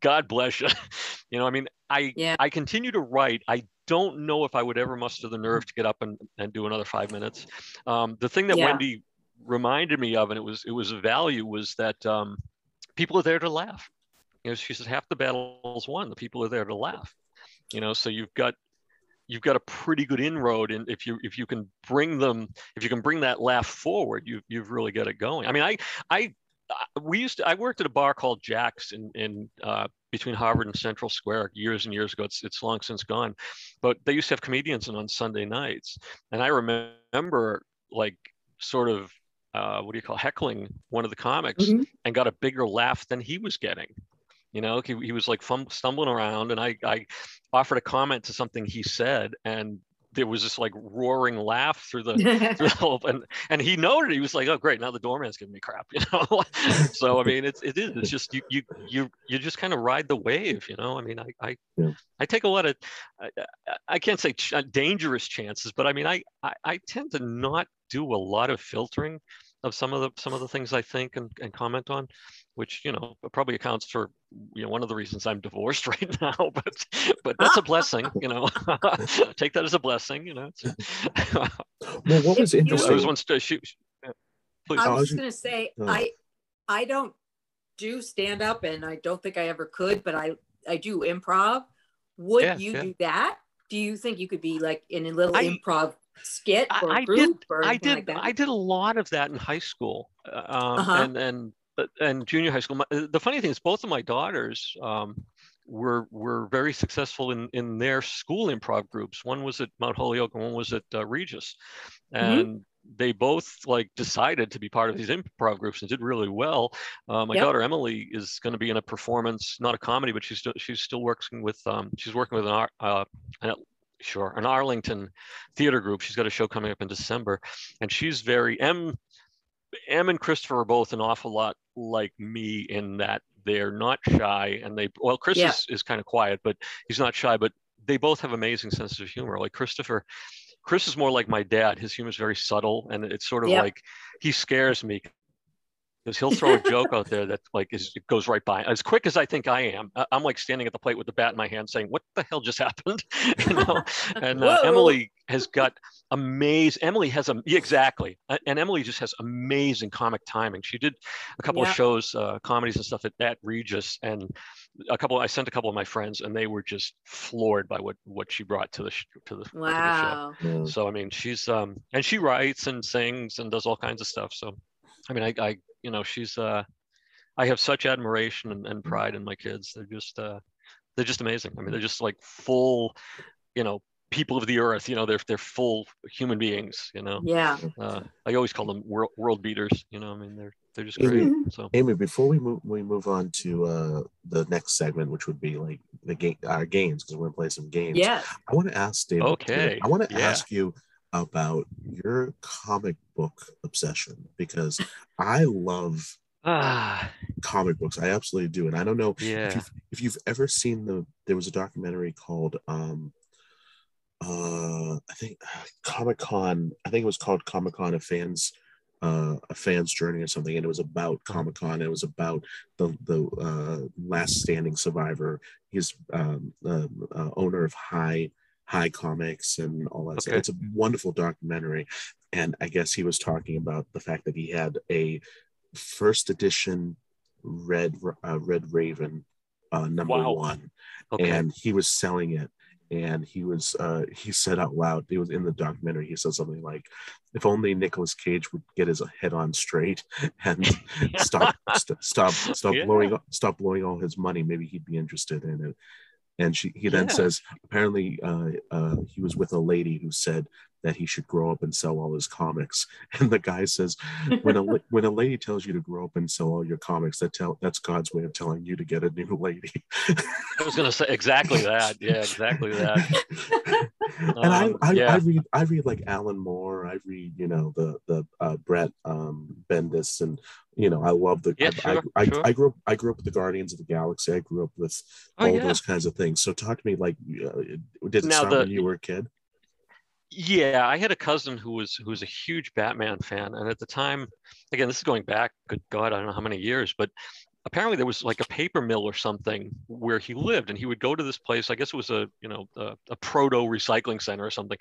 A: god bless you [LAUGHS] you know i mean i
B: Yeah.
A: i continue to write i don't know if i would ever muster the nerve to get up and, and do another five minutes um, the thing that
B: Yeah.
A: wendy reminded me of and it was it was a value was that um, people are there to laugh. You know she says half the battle's won the people are there to laugh. You know so you've got you've got a pretty good inroad and if you if you can bring them if you can bring that laugh forward you you've really got it going. I mean i i we used to i worked at a bar called jack's in in uh, between harvard and central square years and years ago. It's it's long since gone. But they used to have comedians on sunday nights. And i remember like sort of uh, what do you call heckling one of the comics
B: Mhm.
A: and got a bigger laugh than he was getting you know he, he was like fum- stumbling around and I, I offered a comment to something he said and there was this like roaring laugh through the [LAUGHS] through the whole and and he noted he was like oh great now the doorman's giving me crap [LAUGHS] you know? So i mean it's it is it's just you you you you just kind of ride the wave you know? I mean i i,
C: Yeah.
A: I take a lot of I, I- can't say ch- uh, dangerous chances but i mean I, I i tend to not do a lot of filtering of some of the some of the things i think and, and comment on which you know probably accounts for you know one of the reasons i'm divorced [LAUGHS] right now but but that's a blessing you know [LAUGHS] take that as a blessing you know [LAUGHS]
C: well, what was
B: If you-
A: I
C: interesting?
A: was once to shoot. Please.
B: I
C: Oh,
B: was
C: was
B: just gonna say
C: oh.
B: I I don't do stand up and I don't think I ever could, but I I do improv. Would
A: Yeah,
B: you
A: yeah.
B: do that? Do you think you could be like in a little
A: I-
B: improv skit
A: I-
B: or
A: I did-
B: group or
A: I did.
B: like that?
A: I did a lot of that in high school, uh, um,
B: Uh-huh.
A: and and uh, and junior high school. Uh, the funny thing is, both of my daughters um, were were very successful in in their school improv groups. One was at Mount Holyoke, and one was at uh, Regis,
B: Mhm.
A: and they both like decided to be part of these improv groups and did really well. Uh, my
B: Yep.
A: daughter Emily is going to be in a performance, not a comedy, but she's still, she's still working with um, she's working with an uh, an, sure an Arlington theater group. She's got a show coming up in December, and she's very M. M and Christopher are both an awful lot like me in that they're not shy, and they well, Chris
B: Yeah.
A: is, is kind of quiet, but he's not shy. But they both have amazing senses of humor. Like Christopher, Chris is more like my dad. His humor is very subtle, and it's sort of
B: Yeah.
A: like he scares me because he'll throw a joke [LAUGHS] out there that like is it goes right by as quick as I think I am. I- I'm like standing at the plate with the bat in my hand, saying, "What the hell just [LAUGHS] happened?" [LAUGHS] you know. And uh, Emily has got amazing. Emily has a yeah, exactly, and Emily just has amazing comic timing. She did a couple
B: Yeah.
A: of shows, uh, comedies and stuff at, at Regis, and a couple. I sent a couple of my friends, and they were just floored by what what she brought to the sh- to the to the show.
B: Wow.
A: So I mean, she's um, and she writes and sings and does all kinds of stuff. So, I mean, I, I you know, she's uh, I have such admiration and, and pride in my kids. They're just uh, they're just amazing. I mean, they're just like full, you know, people of the earth. You know, they're they're full human beings. You know,
B: Yeah.
A: uh, I always call them world world beaters. You know, I mean, they're they're just great. So
C: Amy, before we move we move on to uh the next segment, which would be like the game our games, because we're gonna play some games.
B: yeah
C: I want to ask David.
A: Okay,
C: I want to
A: yeah.
C: ask you about your comic book obsession because [SIGHS] I love
A: ah,
C: comic books. I absolutely do, and I don't know if you've, if you've ever seen the. There was a documentary called um, uh, I think [SIGHS] Comic Con. I think it was called Comic Con, a fans, uh, a fan's journey or something, and it was about Comic Con. It was about the the uh, last standing survivor. his um, uh, uh, owner of High High Comics and all that. stuff.
A: Okay.
C: It's a wonderful documentary, and I guess he was talking about the fact that he had a first edition Red uh, Red Raven uh, number
A: Wow.
C: one
A: Okay.
C: and he was selling it and he was uh he said out loud it was in the documentary he said something like if only Nicolas Cage would get his head on straight [LAUGHS] and [LAUGHS] stop st- stop stop
A: Yeah.
C: blowing stop blowing all his money maybe he'd be interested in it and she he then
A: Yeah.
C: says apparently uh, uh he was with a lady who said that he should grow up and sell all his comics [LAUGHS] and the guy says when a [LAUGHS] when a lady tells you to grow up and sell all your comics that tell that's god's way of telling you to get a new lady [LAUGHS]
A: I was gonna say exactly that. Yeah, exactly that.
C: and I,
A: Um,
C: I,
A: yeah.
C: I read I read like Alan Moore. I read you know the the uh, Brett um, Bendis, and you know I love the.
A: Yeah,
C: I,
A: sure,
C: I,
A: sure.
C: I, I grew up I grew up with the Guardians of the Galaxy. I grew up with
A: Oh,
C: all
A: yeah.
C: those kinds of things. So talk to me like, uh, did it
A: Now,
C: start
A: the-
C: when you were a kid?
A: Yeah, I had a cousin who was who was a huge Batman fan, and at the time, again, this is going back, good God, I don't know how many years, but apparently there was like a paper mill or something where he lived, and he would go to this place. I guess it was a you know a, a proto recycling center or something,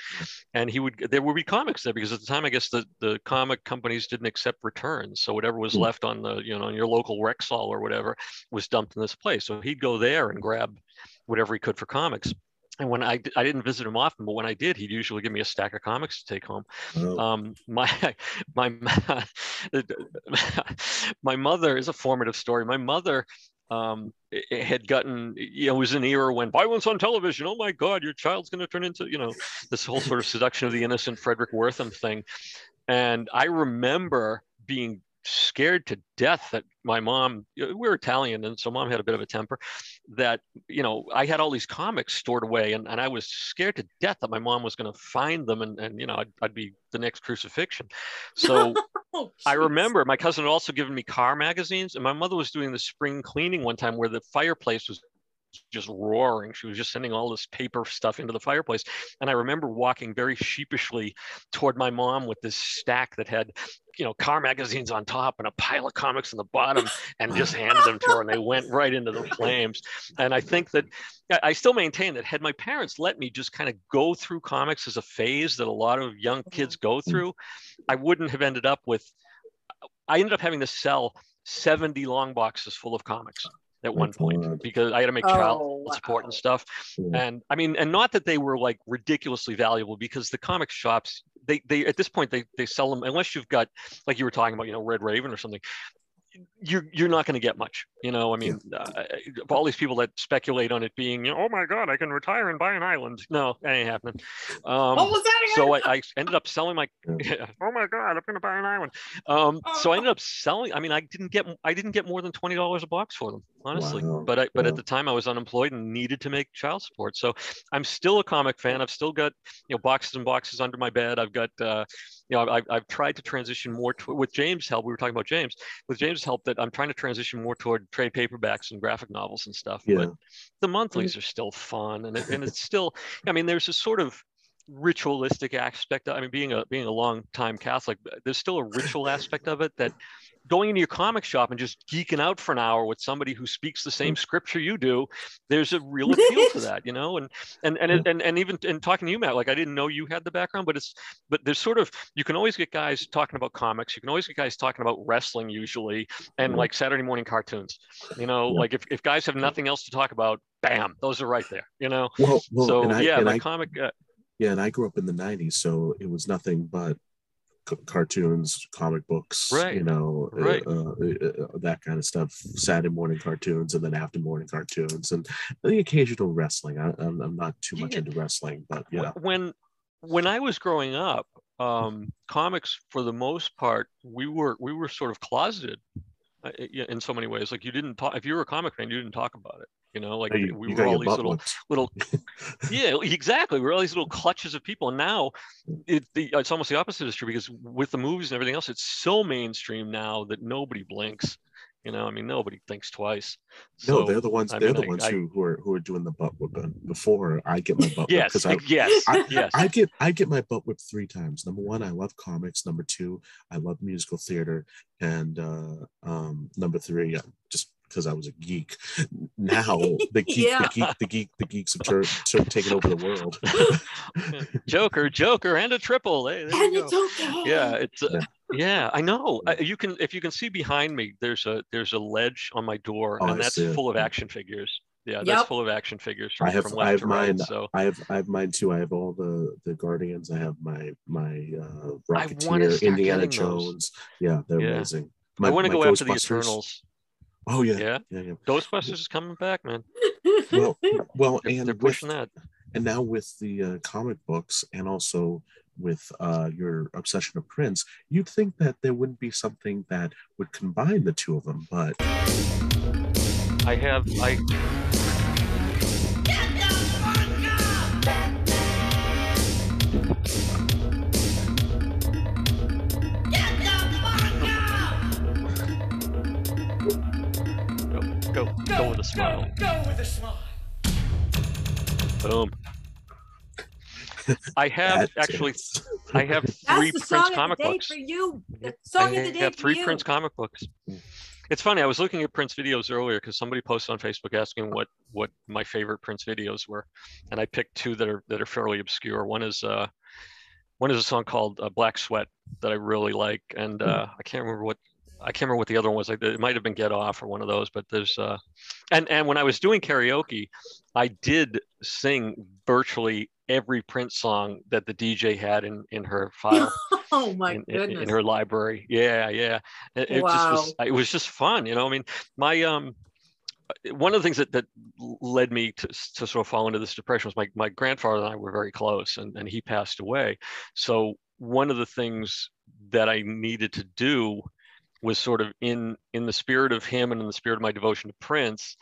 A: and he would there would be comics there because at the time, I guess the the comic companies didn't accept returns, so whatever was
C: Hmm.
A: left on the you know on your local Rexall or whatever was dumped in this place. So he'd go there and grab whatever he could for comics. And when I, I didn't visit him often, but when I did, he'd usually give me a stack of comics to take home.
C: Oh,
A: Um, my [LAUGHS] my [LAUGHS] [LAUGHS] my mother is a formative story. My mother um, had gotten you know it was an era when violence on television. Oh my God, your child's going to turn into you know this whole sort of seduction of the innocent Fredric Wertham thing. And I remember being scared to death that my mom we were italian and so mom had a bit of a temper that you know i had all these comics stored away and, and i was scared to death that my mom was going to find them and, and you know I'd, I'd be the next crucifixion. So [LAUGHS]
B: Oh,
A: I remember my cousin had also given me car magazines, and my mother was doing the spring cleaning one time where the fireplace was just roaring. She was just sending all this paper stuff into the fireplace. And I remember walking very sheepishly toward my mom with this stack that had, you know, car magazines on top and a pile of comics on the bottom and just handed them to her and they went right into the flames. And I think that I- I still maintain that had my parents let me just kind of go through comics as a phase that a lot of young mm-hmm. kids go through, I wouldn't have ended up with I ended up having to sell 70 long boxes full of comics at one point
C: God.
A: because I had to make child
B: Oh,
A: support and stuff.
C: Yeah.
A: And I mean, and not that they were like ridiculously valuable because the comic shops, they they at this point they they sell them unless you've got like you were talking about, you know, Red Raven or something. You're you're not going to get much, you know. I mean, uh, all these people that speculate on it being, you know, oh my God, I can retire and buy an island. No, that ain't happening. Um,
B: what was that again?
A: so I, I ended up selling my [LAUGHS]
C: Yeah.
A: oh my god i'm gonna buy an island um so i
B: Oh.
A: ended up selling i mean i didn't get i didn't get more than $20 a box for them honestly.
C: Wow.
A: but i but at the time i was unemployed and needed to make child support. So i'm still a comic fan. I've still got you know boxes and boxes under my bed. I've got uh you know i've, I've tried to transition more to, with james help we were talking about james with james help that i'm trying to transition more toward trade paperbacks and graphic novels and stuff
C: Yeah.
A: but the monthlies are still fun and, it, and it's still i mean there's a sort of ritualistic aspect i mean being a being a long time catholic there's still a ritual aspect of it that going into your comic shop and just geeking out for an hour with somebody who speaks the same scripture you do there's a real [LAUGHS] appeal to that you know? And and and it- and, and even in talking to you matt like i didn't know you had the background but it's but there's sort of you can always get guys talking about comics you can always get guys talking about wrestling usually and like saturday morning cartoons you know? Like if, if guys have nothing else to talk about bam those are right there you know?
C: Well, well
A: so
C: and I,
A: yeah
C: and
A: my
C: I,
A: comic uh,
C: yeah, and I grew up in the '90s, so it was nothing but c- cartoons, comic books,
A: Right.
C: you know, uh,
A: Right.
C: uh, uh, uh, that kind of stuff. Saturday morning cartoons, and then after morning cartoons, and the occasional wrestling. I, I'm, I'm not too much
A: Yeah.
C: into wrestling, but yeah,
A: when when I was growing up, um, comics for the most part, we were we were sort of closeted uh, in so many ways. Like you didn't talk if you were a comic fan, you didn't talk about it. You know, like
C: you,
A: we
C: you
A: were all these little,
C: lips.
A: little, [LAUGHS] yeah, exactly. We we're all these little clutches of people and now it, the, it's almost the opposite is true because with the movies and everything else it's so mainstream now that nobody blinks You know, I mean, nobody thinks twice.
C: No, they're the ones.
A: I
C: they're
A: mean,
C: the
A: I-
C: ones
A: I-
C: who, who are who are doing the butt whipping before I get my butt whipped.
A: Yes,
C: 'cause I, [LAUGHS]
A: yes,
C: I-
A: yes.
C: I get I get my butt whipped three times. Number one, I love comics. Number two, I love musical theater, and uh, um, number three, uh, just because I was a geek. Now the [LAUGHS] geek,
B: Yeah.
C: the geek, the geek, the geeks have tur- tur- taken over the world. [LAUGHS]
A: Joker, Joker, and a triple. Hey, there
B: And
A: you
B: it's
A: go. Yeah, it's uh,
C: Yeah.
A: yeah, I know. Uh, you can if you can see behind me, there's a there's a ledge on my door,
C: Oh, I
A: and that's
C: see it.
A: full of action figures. Yeah,
B: Yep.
A: that's full of action figures from,
C: I have
A: from
C: I
A: left
C: have
A: to right. So
C: I have I have mine too. I have all the the Guardians. I have my my uh, Rocketeer, Indiana
A: getting those.
C: Jones. Yeah, they're
A: Yeah.
C: amazing.
A: I want to go after the
C: Ghostbusters.
A: Eternals.
C: Oh yeah,
A: Yeah,
C: yeah, yeah.
A: Ghostbusters is coming back, man.
C: Well, [LAUGHS] well,
A: They're,
C: and
A: they're
C: with,
A: pushing that.
C: and now with the uh, comic books and also with uh, your obsession of Prince, you'd think that there wouldn't be something that would combine the two of them, but
A: I have I go go with a smile.
E: Go with a smile.
A: Boom. I have actually I have
B: That's
A: three
B: the
A: Prince
B: song of
A: comic
B: the day
A: books.
B: for you. The
A: I
B: song of the day
A: have
B: for
A: three
B: you.
A: Prince comic books. It's funny. I was looking at Prince videos earlier because somebody posted on Facebook asking what what my favorite Prince videos were, and I picked two that are that are fairly obscure. One is uh, one is a song called uh, Black Sweat that I really like, and uh, I can't remember what I can't remember what the other one was. Like it might have been Get Off or one of those. But there's uh, and and when I was doing karaoke, I did sing virtually every Prince song that the DJ had in in her file [LAUGHS]
B: Oh my
A: in, in-
B: goodness.
A: in her library. Yeah, yeah. It, it just was.
B: Wow.
A: It was just fun, you know. I mean, my um, one of the things that that led me to to sort of fall into this depression was my my grandfather and I were very close, and and he passed away. So one of the things that I needed to do was sort of in in the spirit of him and in the spirit of my devotion to Prince.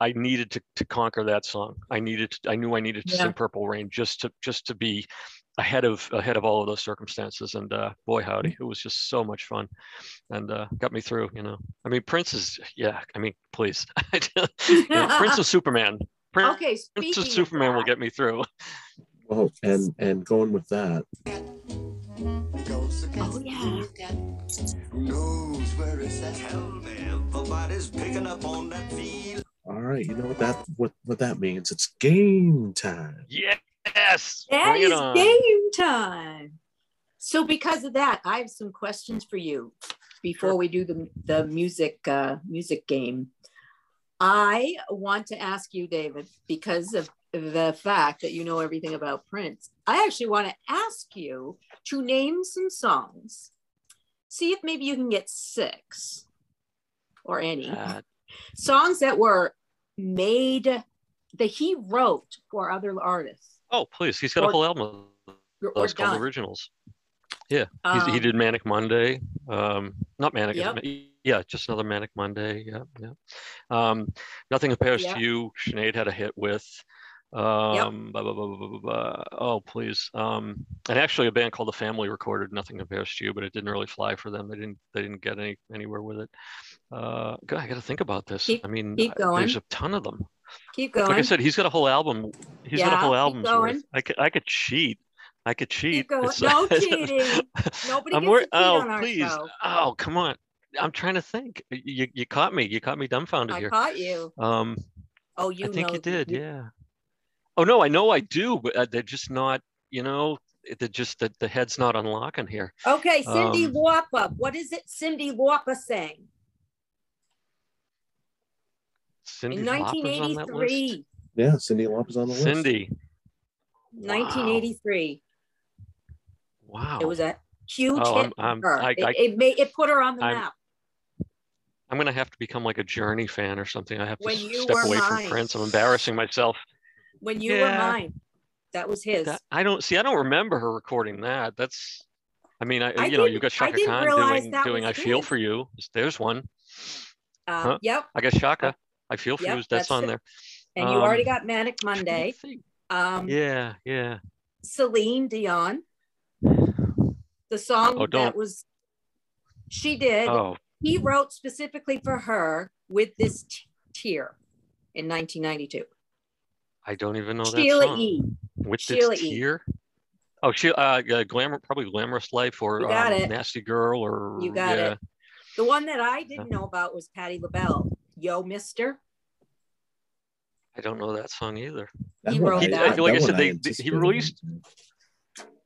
A: I needed to, to conquer that song. I needed to, I knew I needed to
B: Yeah.
A: sing Purple Rain just to just to be ahead of ahead of all of those circumstances and uh boy howdy it was just so much fun and uh got me through you know i mean prince is yeah i mean please [LAUGHS] You know, prince of [LAUGHS] superman prince,
B: okay,
A: prince of superman will
B: that,
A: get me through
C: well, and and going with that,
B: Oh yeah.
F: knows where it's at. Tell me everybody's picking up on that feel.
C: all right, you know what that what what that means? It's game time.
A: yes
B: That
A: bring it
B: is game time. So because of that, I have some questions for you before we do the the music uh, music game. I want to ask you, David, because of the fact that you know everything about Prince. I actually want to ask you to name some songs. See if maybe you can get six or any
A: Uh,
B: songs that were made that he wrote for other artists
A: oh please he's got a whole album
B: or, or
A: called originals yeah he's, he
B: Um,
A: did manic monday um not manic
B: Yep.
A: yeah just another manic monday yeah yeah um nothing compares
B: Yeah.
A: to you Sinead had a hit with um blah, blah, blah, blah, blah, blah. oh please um and actually a band called the family recorded nothing compares to you but it didn't really fly for them they didn't they didn't get any anywhere with it uh God, i gotta think about this
B: Keep-
A: i mean
B: keep
A: uh, there's a ton of them
B: Keep going.
A: like i said he's got a whole album he's got a
B: Yeah,
A: whole
B: going.
A: worth i could i could cheat i could cheat
B: Keep going. No [LAUGHS] cheating. [LAUGHS] Nobody
A: I'm wor-
B: to cheat
A: oh please
B: show.
A: oh come on i'm trying to think you you caught me you caught me dumbfounded
B: I
A: here I
B: caught you.
A: um
B: Oh, you
A: I think you did, yeah. Oh no, I know I do, but uh, they're just not. You know, they're just that the head's not unlocking here.
B: Okay, Cyndi
A: Um,
B: Lauper. What is it Cyndi Lauper saying?
A: Cyndi
B: in
A: on that list.
B: 1983?
C: Yeah, Cyndi Lauper's on the list.
A: Cyndi,
B: 1983.
A: wow.
B: It was a huge
A: Oh,
B: hit
A: I'm-
B: for her.
A: I'm- I-
B: it,
A: I-
B: it made it put her on the
A: I'm-
B: map.
A: I'm gonna have to become like a Journey fan or something. I have to
B: When you
A: step away
B: mine.
A: from Prince. I'm embarrassing myself.
B: When you were mine, that was his.
A: That, I don't see. I don't remember her recording that. That's. I mean, I,
B: I
A: you know, you got
B: Chaka
A: Khan doing doing "I Feel for You." There's one.
B: Um,
A: huh?
B: Yep.
A: I guess Chaka. "I Feel for
B: Yep,
A: You." That's,
B: that's
A: on
B: it.
A: there.
B: And you already
A: Um,
B: got Manic Monday. Um,
A: Yeah, yeah.
B: Celine Dion. The song
A: Oh,
B: that was she did
A: Oh,
B: he wrote specifically for her with this t- tear in 1992.
A: I don't even know that
B: Sheila
A: song.
B: E.
A: With
B: Sheila
A: this
B: E.
A: tear. Oh, she uh, uh glamour probably glamorous life or
B: You got
A: um,
B: it.
A: nasty girl or
B: You got
A: yeah.
B: it. The one that I didn't know about was Patti LaBelle. Yo, Mister.
A: I don't know that song either.
B: He
C: one
B: wrote that.
A: Like I said, they- he released-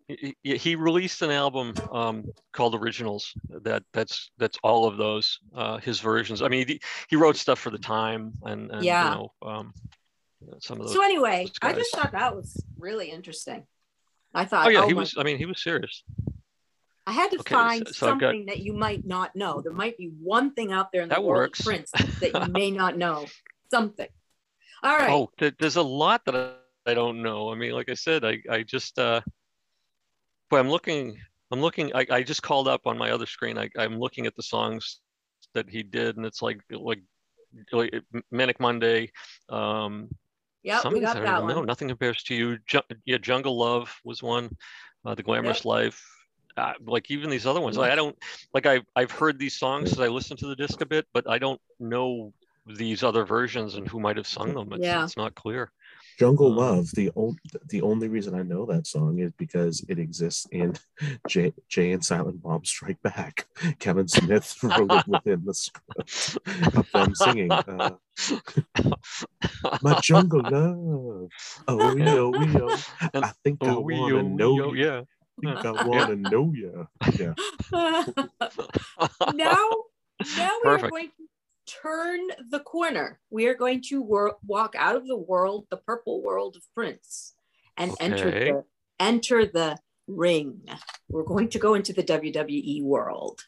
A: He, he- he released an album um, called Originals. That that's that's all of those uh, his versions. I mean, he, he wrote stuff for the time and, and
B: Yeah.
A: you know um, some of those.
B: So anyway,
A: those
B: I just thought that was really interesting. I thought,
A: oh yeah, he
B: my-
A: was. I mean, he was serious.
B: I had to
A: Okay,
B: find
A: so- so I've got-
B: something that you might not know. There might be one thing out there in the
A: That
B: world
A: works.
B: Prince that you may not [LAUGHS] know. Something. All right.
A: Oh, there- there's a lot that I, I don't know. I mean, like I said, I I just uh, but I'm looking. I'm looking. I, I just called up on my other screen. I, I'm looking at the songs that he did, and it's like like, like Manic Monday. Um,
B: Yep,
A: some
B: we got
A: I
B: that
A: don't even know. Nothing compares to you. Ju- yeah, Jungle Love was one. Uh, the Glamorous Life. Uh, like even these other ones, like, I don't like. I've I've heard these songs as I listen to the disc a bit, but I don't know these other versions and who might have sung [LAUGHS] them. It's,
B: Yeah.
A: it's not clear.
C: Jungle
A: Um,
C: Love. The only the only reason I know that song is because it exists in [LAUGHS] Jay, Jay and Silent Bob Strike Back. [LAUGHS] Kevin Smith [LAUGHS] wrote it within the script of them singing. Uh, my jungle love. Oh yo, yo.
A: And-
C: I think I
A: Oh, we,
C: wanna
A: oh,
C: know
A: we, oh,
C: you.
A: yeah.
C: I think I wanna know you. Yeah.
B: now, now we are going to turn the corner. We are going to wor- walk out of the world, the purple world of Prince, and enter the enter the ring. We're going to go into the WWE world.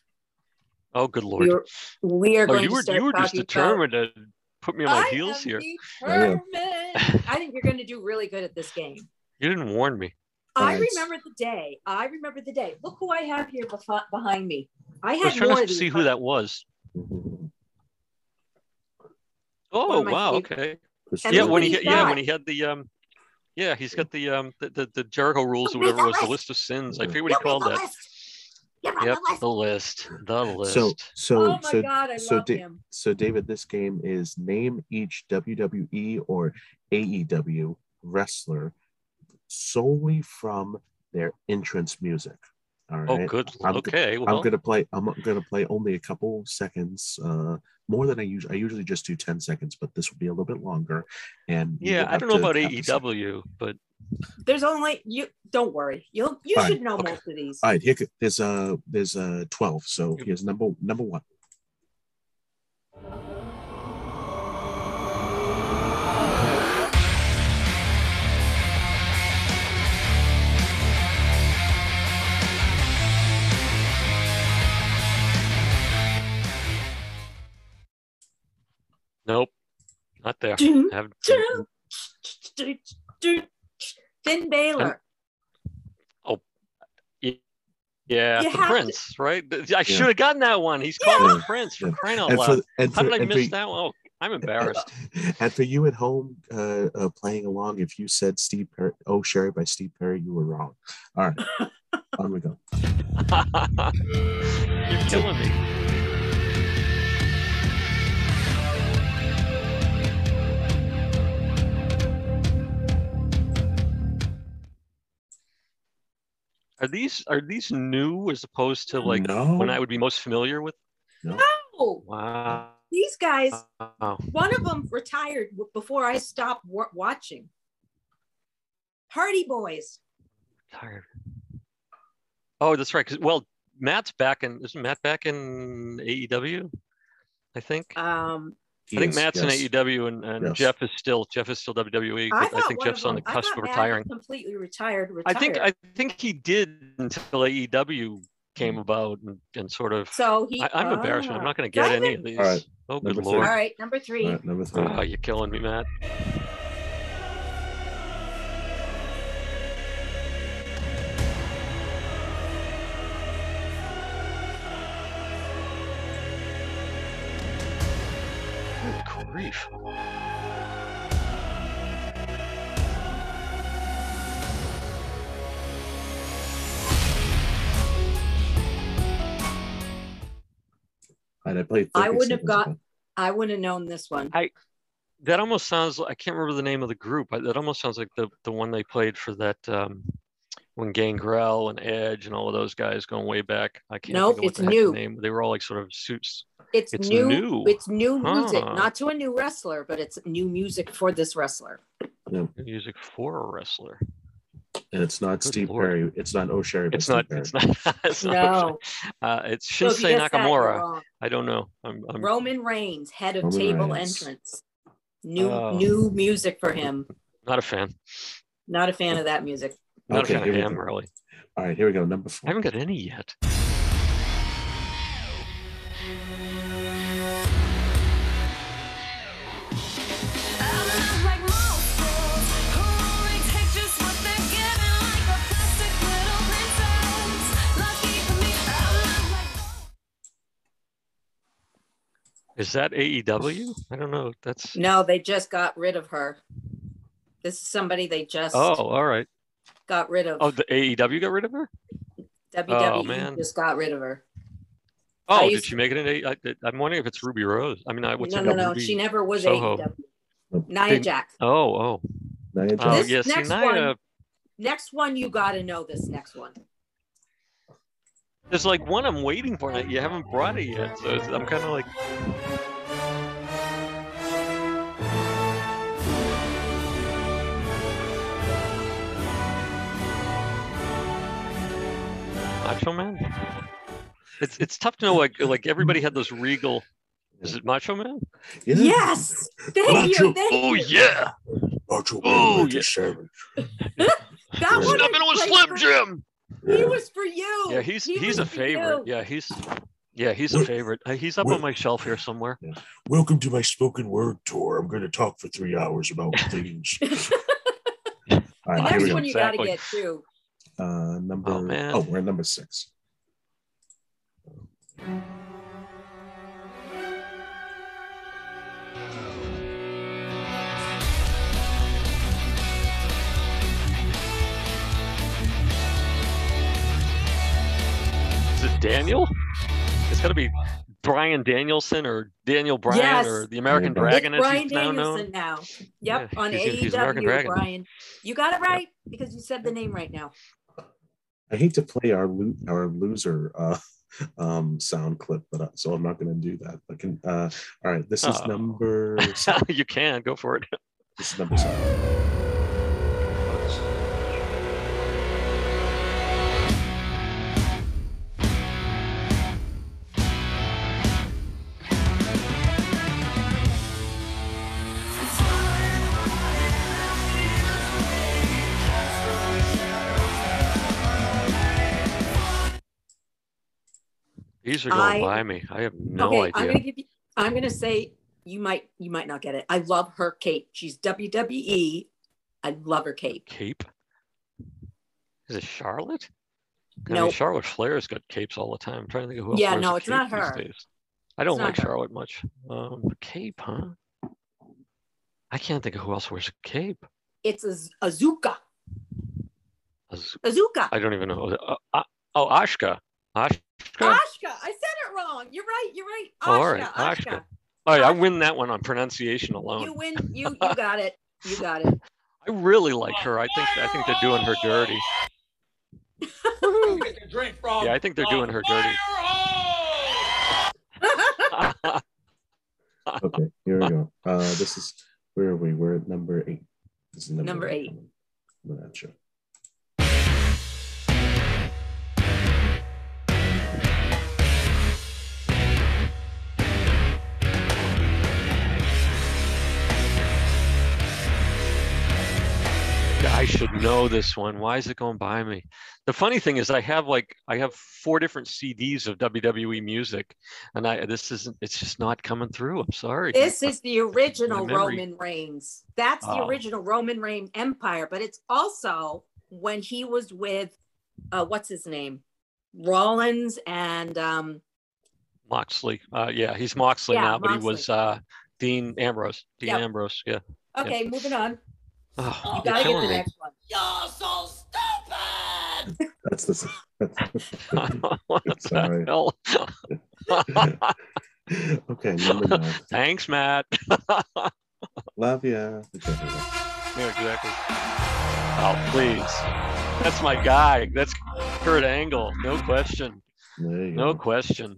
A: Oh, good lord.
B: We are, we are
A: Oh,
B: going
A: you
B: to
A: were
B: start
A: you were just
B: talking about-
A: determined to put me on my
B: I
A: heels
B: am
A: here.
B: determined. I think you're going to do really good at this game.
A: You didn't warn me.
B: I
C: Alright.
B: remember the day. I remember the day. Look who I have here bef- behind me. I
A: I
B: had
A: was trying
B: more
A: to see who that was.
C: Mm-hmm.
A: Oh wow,
B: favorite-
A: okay.
C: Christopher
A: Yeah, when
B: what
A: he
B: he's
A: yeah when he had the um yeah he's got the um the, the, the Jericho rules or
B: Look,
A: whatever it was
B: the
A: the
B: list.
A: list of sins. I forget what he
B: You'll
A: called that.
B: list.
A: Yep,
B: the list.
A: the list. The list.
C: So so
B: oh my
C: so
B: god, I
C: so
B: love
C: Da-
B: him.
C: so David, this game is name each WWE or AEW wrestler solely from their entrance music. All right.
A: oh good.
C: I'm-
A: okay.
C: I'm gonna play. I'm gonna play only a couple seconds, uh, more than I usually. I usually just do ten seconds, but this will be a little bit longer. And
A: yeah, I don't know about
C: have to say-
A: AEW, but
B: There's only you. Don't worry. You'll you
C: Fine,
B: should know
A: okay.
B: most of these.
C: All right, here, there's uh there's uh twelve. So
A: Yep.
C: here's number number one.
A: There.
B: Dun,
A: Have,
B: dun, dun, dun. Finn Balor.
A: Oh, yeah,
B: You
A: the
B: have to-
A: Prince, right? I should have gotten that one. He's called
C: Yeah.
A: the Prince for
C: Yeah.
A: crying out
C: And
A: loud.
C: for
A: How
C: for,
A: did I miss
C: for,
A: that one? Oh, I'm embarrassed. [LAUGHS]
C: and for you at home uh, uh, playing along, if you said Steve Perry, "Oh Sherry" by Steve Perry, you were wrong. All right, [LAUGHS] on we go. [LAUGHS]
A: You're killing me. Are these are these new as opposed to like
C: no,
A: when I would be most familiar with?
B: Oh,
A: Wow.
B: these guys.
A: Wow.
B: One of them retired before I stopped wa- watching. Hardy Boys.
A: Tired. Oh, that's right. 'cause- well, Matt's back in. Isn't Matt back in AEW? I think.
B: Um,
C: He
A: I think
C: is,
A: Matt's
C: yes.
A: in AEW and, and
C: Yes.
A: Jeff is still Jeff is still WWE.
B: I,
A: But I,
B: thought
A: think Jeff's
B: of
A: on the
B: them- I
A: cusp of
B: Matt
A: retiring.
B: Completely retired.
A: I think I think he did until AEW came
C: Mm.
A: about and, and sort of.
B: so he.
A: I, I'm embarrassed. I'm not going to get any of these.
C: All right,
A: Oh, good
C: number
A: lord!
B: right, number three.
C: All right, number three.
A: Oh, you're killing me, Matt. Grief.
C: I And I played.
B: I wouldn't have got-
C: of.
B: I wouldn't have known this one.
A: That almost sounds. I can't remember the name of the group. I- That almost sounds like the the one they played for that um, when Gangrel and Edge and all of those guys going way back. I can't.
B: Nope,
A: think of what
B: it's
A: the
B: new.
A: Name. They were all like sort of suits.
B: It's,
A: It's
B: new,
A: new.
B: It's new music, not to a new wrestler, but it's new music for this wrestler.
A: Music for a wrestler.
C: And it's not
A: Good
C: Steve
A: lord.
C: Perry. It's not O'Sherry. but
A: It's not.
C: Perry.
A: It's [LAUGHS] not. It's not.
B: No,
A: Uh, it's
B: So if you
A: Shinsuke
B: guess
A: Nakamura. I don't know. I'm. I'm
B: Roman Reigns, head of
C: Roman
B: table
C: Reigns.
B: entrance. New
A: Oh.
B: new music for him.
A: not a fan.
B: Not a fan of that music.
A: Not
C: Okay,
A: a fan of him,
C: go.
A: really.
C: All right, here we go. Number four.
A: I haven't got any yet. Is that AEW? I don't know. That's.
B: No, they just got rid of her. This is somebody they just
A: Oh, all right.
B: got rid of.
A: Oh, the AEW got rid of her.
B: WWE oh,
A: man.
B: E just got rid of her. Oh, I
A: Oh,
B: used
A: did she make it in A? I, I'm wondering if it's Ruby Rose. I mean, I what's
B: no,
A: her
B: no,
A: name?
B: no.
A: Ruby-
B: She never was
A: Soho.
B: AEW.
C: Nope.
B: Nia
A: Did-
B: Jax.
A: Oh, oh,
C: Nia
A: oh,
C: Jax.
B: This
A: yeah. See,
B: next
A: Nia,
B: one- Next one, you got to know this next one.
A: There's like one I'm waiting for. and You haven't brought it yet, so it's, I'm kind of like. Macho Man. It's it's tough to know. Like like everybody had those regal. Is it Macho Man?
C: Yeah.
B: Yes. Thank
C: Macho-
B: you. Thank
A: Oh
B: you.
A: yeah.
C: Macho
A: Oh,
C: Man Randy
A: yeah.
C: Savage. [LAUGHS]
B: That one
A: Stepping
B: is
A: with
B: great
A: Slim
B: for-
A: Jim.
B: He was for you.
A: Yeah, he's
B: He
A: he's a favorite.
B: you.
A: Yeah, he's yeah he's a favorite. Uh, He's up
C: Wait.
A: on my shelf here somewhere.
C: Welcome to my spoken word tour. I'm going to talk for three hours about [LAUGHS] things. [LAUGHS] All
B: The
C: here
B: next one you got to get too.
C: Uh, number.
A: Oh, man.
C: oh, we're at number six.
A: Daniel? It's got to be Bryan Danielson or Daniel Bryan
B: Yes.
A: or the American
C: It's
A: Dragon,
B: it's
A: as
B: Bryan
A: he's now
B: Danielson
A: known.
B: now. Yep,
A: Yeah,
B: on
A: he's- he's American
B: AEW,
A: Dragon.
B: Bryan. You got it right because you said the name right now.
C: I hate to play our lo- our loser uh, [LAUGHS] um, sound clip, but uh, so I'm not going to do that. But can uh, all right, this is
A: Oh.
C: number. [LAUGHS]
A: you can go for it.
C: this is number seven.
A: These are going
B: I-
A: by me. I have no
B: okay, I'm gonna give you. I'm gonna say you might you might not get it. I love her cape. She's WWE. I love her cape.
A: Cape? Is it Charlotte? I
B: No.
A: mean, Charlotte Flair's got capes all the time. I'm trying to think of who else
B: Yeah,
A: wears
B: no, it's not her.
A: days. I don't like
B: her.
A: Charlotte much. Um, cape, huh? I can't think of who else wears a cape.
B: It's a Azuka. Azuka.
A: I don't even know. Uh, uh, oh, Ashka. Ashka.
B: Ashka. I said it wrong. You're right. You're right. Ashka.
A: Oh, all right,
B: Ashka.
A: Ashka. Oh, yeah, I win that one on pronunciation alone.
B: You win. You [LAUGHS] you got it. You got it.
A: I really like her. I think I think they're doing her dirty.
E: Drink from
A: Yeah, I think they're doing her dirty. [LAUGHS]
C: Okay, here we go. Uh, this is where are we? We're at number eight. This is number,
B: Number eight.
C: I'm not sure.
A: I should know this one. Why is it going by me? The funny thing is, I have like I have four different CDs of WWE music, and I this isn't. It's just not coming through. I'm sorry.
B: This is the [LAUGHS] original. Roman Reigns. That's the
A: Oh.
B: original Roman Reign Empire, but it's also when he was with uh what's his name? Rollins and um
A: Moxley. Uh, yeah, he's Moxley
B: Yeah,
A: now, but he was uh, Dean Ambrose. Dean
B: Yep.
A: Ambrose. Yeah.
B: okay, moving on.
A: Oh,
B: You
A: you're
B: gotta get the
A: me.
B: next one.
E: You're so stupid!
C: That's the. [LAUGHS]
A: what
C: Sorry.
A: the [LAUGHS]
C: okay, number nine.
A: Thanks, Matt.
C: Love ya. Okay, here we go.
A: Yeah, exactly. Oh, please. That's my guy. That's Kurt Angle. No question. No
C: go.
A: question.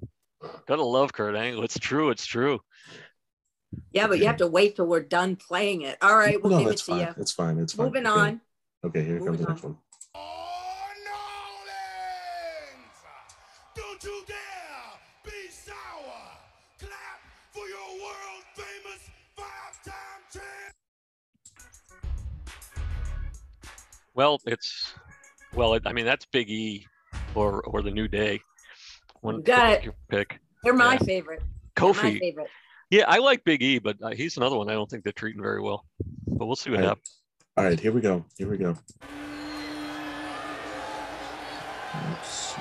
A: Gotta love Kurt Angle. It's true. It's true.
B: Yeah, but you have to wait till we're done playing it. All right, we'll
C: no,
B: give it to
C: fine.
B: you.
C: It's fine. It's fine.
B: Moving
C: Okay.
B: on.
C: Okay, here comes
B: Moving
C: the next one.
E: Oh, Nolans! Don't you dare be sour! Clap for your world famous five-time champ!
A: Well, it's well. I mean, that's Big E, or or the New Day. One
B: You got it.
A: your pick.
B: They're my
A: Yeah.
B: favorite. They're my
A: Kofi.
B: favorite.
A: Yeah, I like Big E, but uh, he's another one I don't think they're treating very well. But we'll see what
C: Right.
A: happens.
C: All right, here we go. Here we go. Let's see.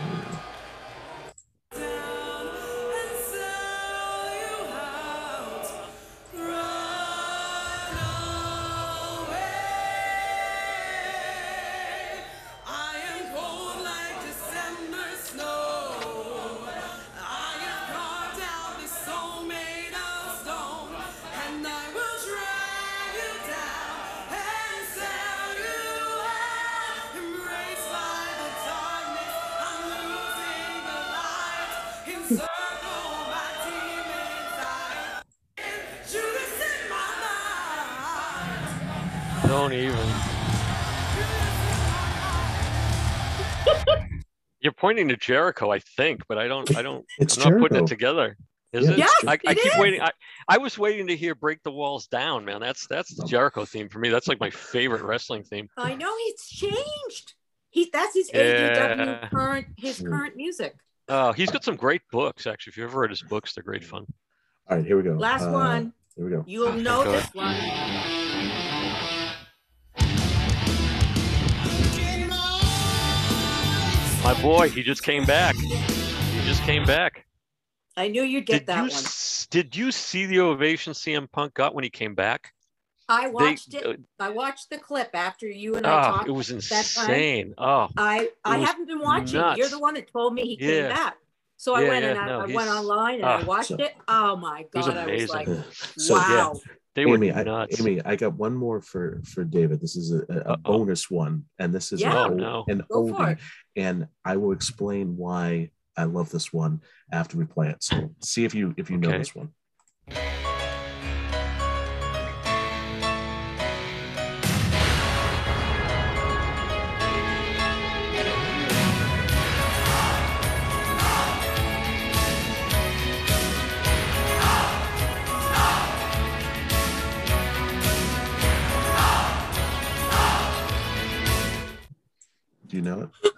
A: Pointing to Jericho, I think, but I don't. I don't.
C: It's
A: I'm not putting it together. Is
C: Yeah,
A: it?
B: Yes,
A: I, I keep
B: is.
A: waiting. I, I was waiting to hear "Break the Walls Down," man. That's that's the Jericho theme for me. That's like my favorite wrestling theme.
B: I know he's changed. He that's his
A: Yeah.
B: AEW current his
C: Hmm.
B: current music.
A: Oh, he's got some great books. Actually, if you ever read his books, they're great fun.
C: All right, here we go.
B: Last
C: Uh,
B: one.
C: Here we go.
B: You'll know
A: thank
B: this one.
A: My boy, he just came back. He just came back.
B: I knew you'd get
A: Did
B: that
A: you
B: one.
A: did you see the ovation CM Punk got when he came back?
B: I
A: They-
B: watched
A: uh,
B: it. I watched the clip after you and I
A: Oh,
B: talked.
A: it was insane. Oh,
B: I I haven't been watching. You're the one that told me he came
A: Yeah.
B: back. So I
A: Yeah,
B: went and I,
A: no,
B: I went online and
A: ah.
B: I watched
C: So-
B: it. Oh my
A: was
B: god! I was like,
C: So,
B: wow.
A: they were
C: Amy, I. Amy, I got one more for for David. This is a, a, a bonus one, and this is
B: Yeah.
C: an,
A: Oh, no.
C: an oldie, and I will explain why I love this one after we play it. So see if you if you know this one. Do you know it?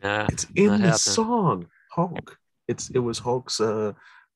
A: Nah,
C: It's in the
A: happening.
C: song Hulk. It's it was Hulk's. Uh,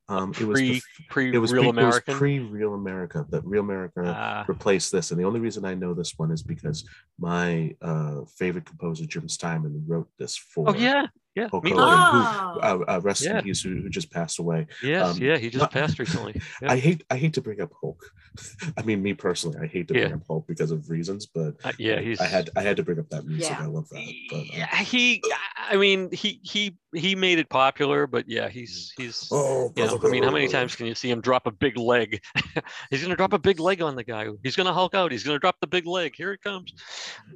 C: um, it was
A: pre
C: the,
A: pre
C: it was
A: real
C: pre,
A: American.
C: It was pre Real America. That Real America
A: Ah,
C: replaced this, and the only reason I know this one is because my uh, favorite composer Jim Steinman wrote this for.
A: oh yeah, yeah.
C: Hulk
A: Me
C: Hogan,
A: too.
B: Oh.
C: who, uh, uh, rest
A: Yeah.
C: in peace, who, who just passed away.
A: Yes,
C: um,
A: yeah. He just
C: not-
A: passed recently. [LAUGHS] Yeah.
C: I hate I hate to bring up Hulk. [LAUGHS] I mean, me personally, I hate to bring
A: Yeah.
C: up Hulk because of reasons, but
A: Uh, yeah, he's.
C: I had I had to bring up that music.
B: Yeah.
C: I love that. But, uh,
A: yeah, he. I mean, he he he made it popular, but yeah, he's he's.
C: oh,
A: You know, I mean, how many times can you see him drop a big leg? [LAUGHS] he's gonna drop a big leg on the guy. He's gonna Hulk out. He's gonna drop the big leg. Here it comes.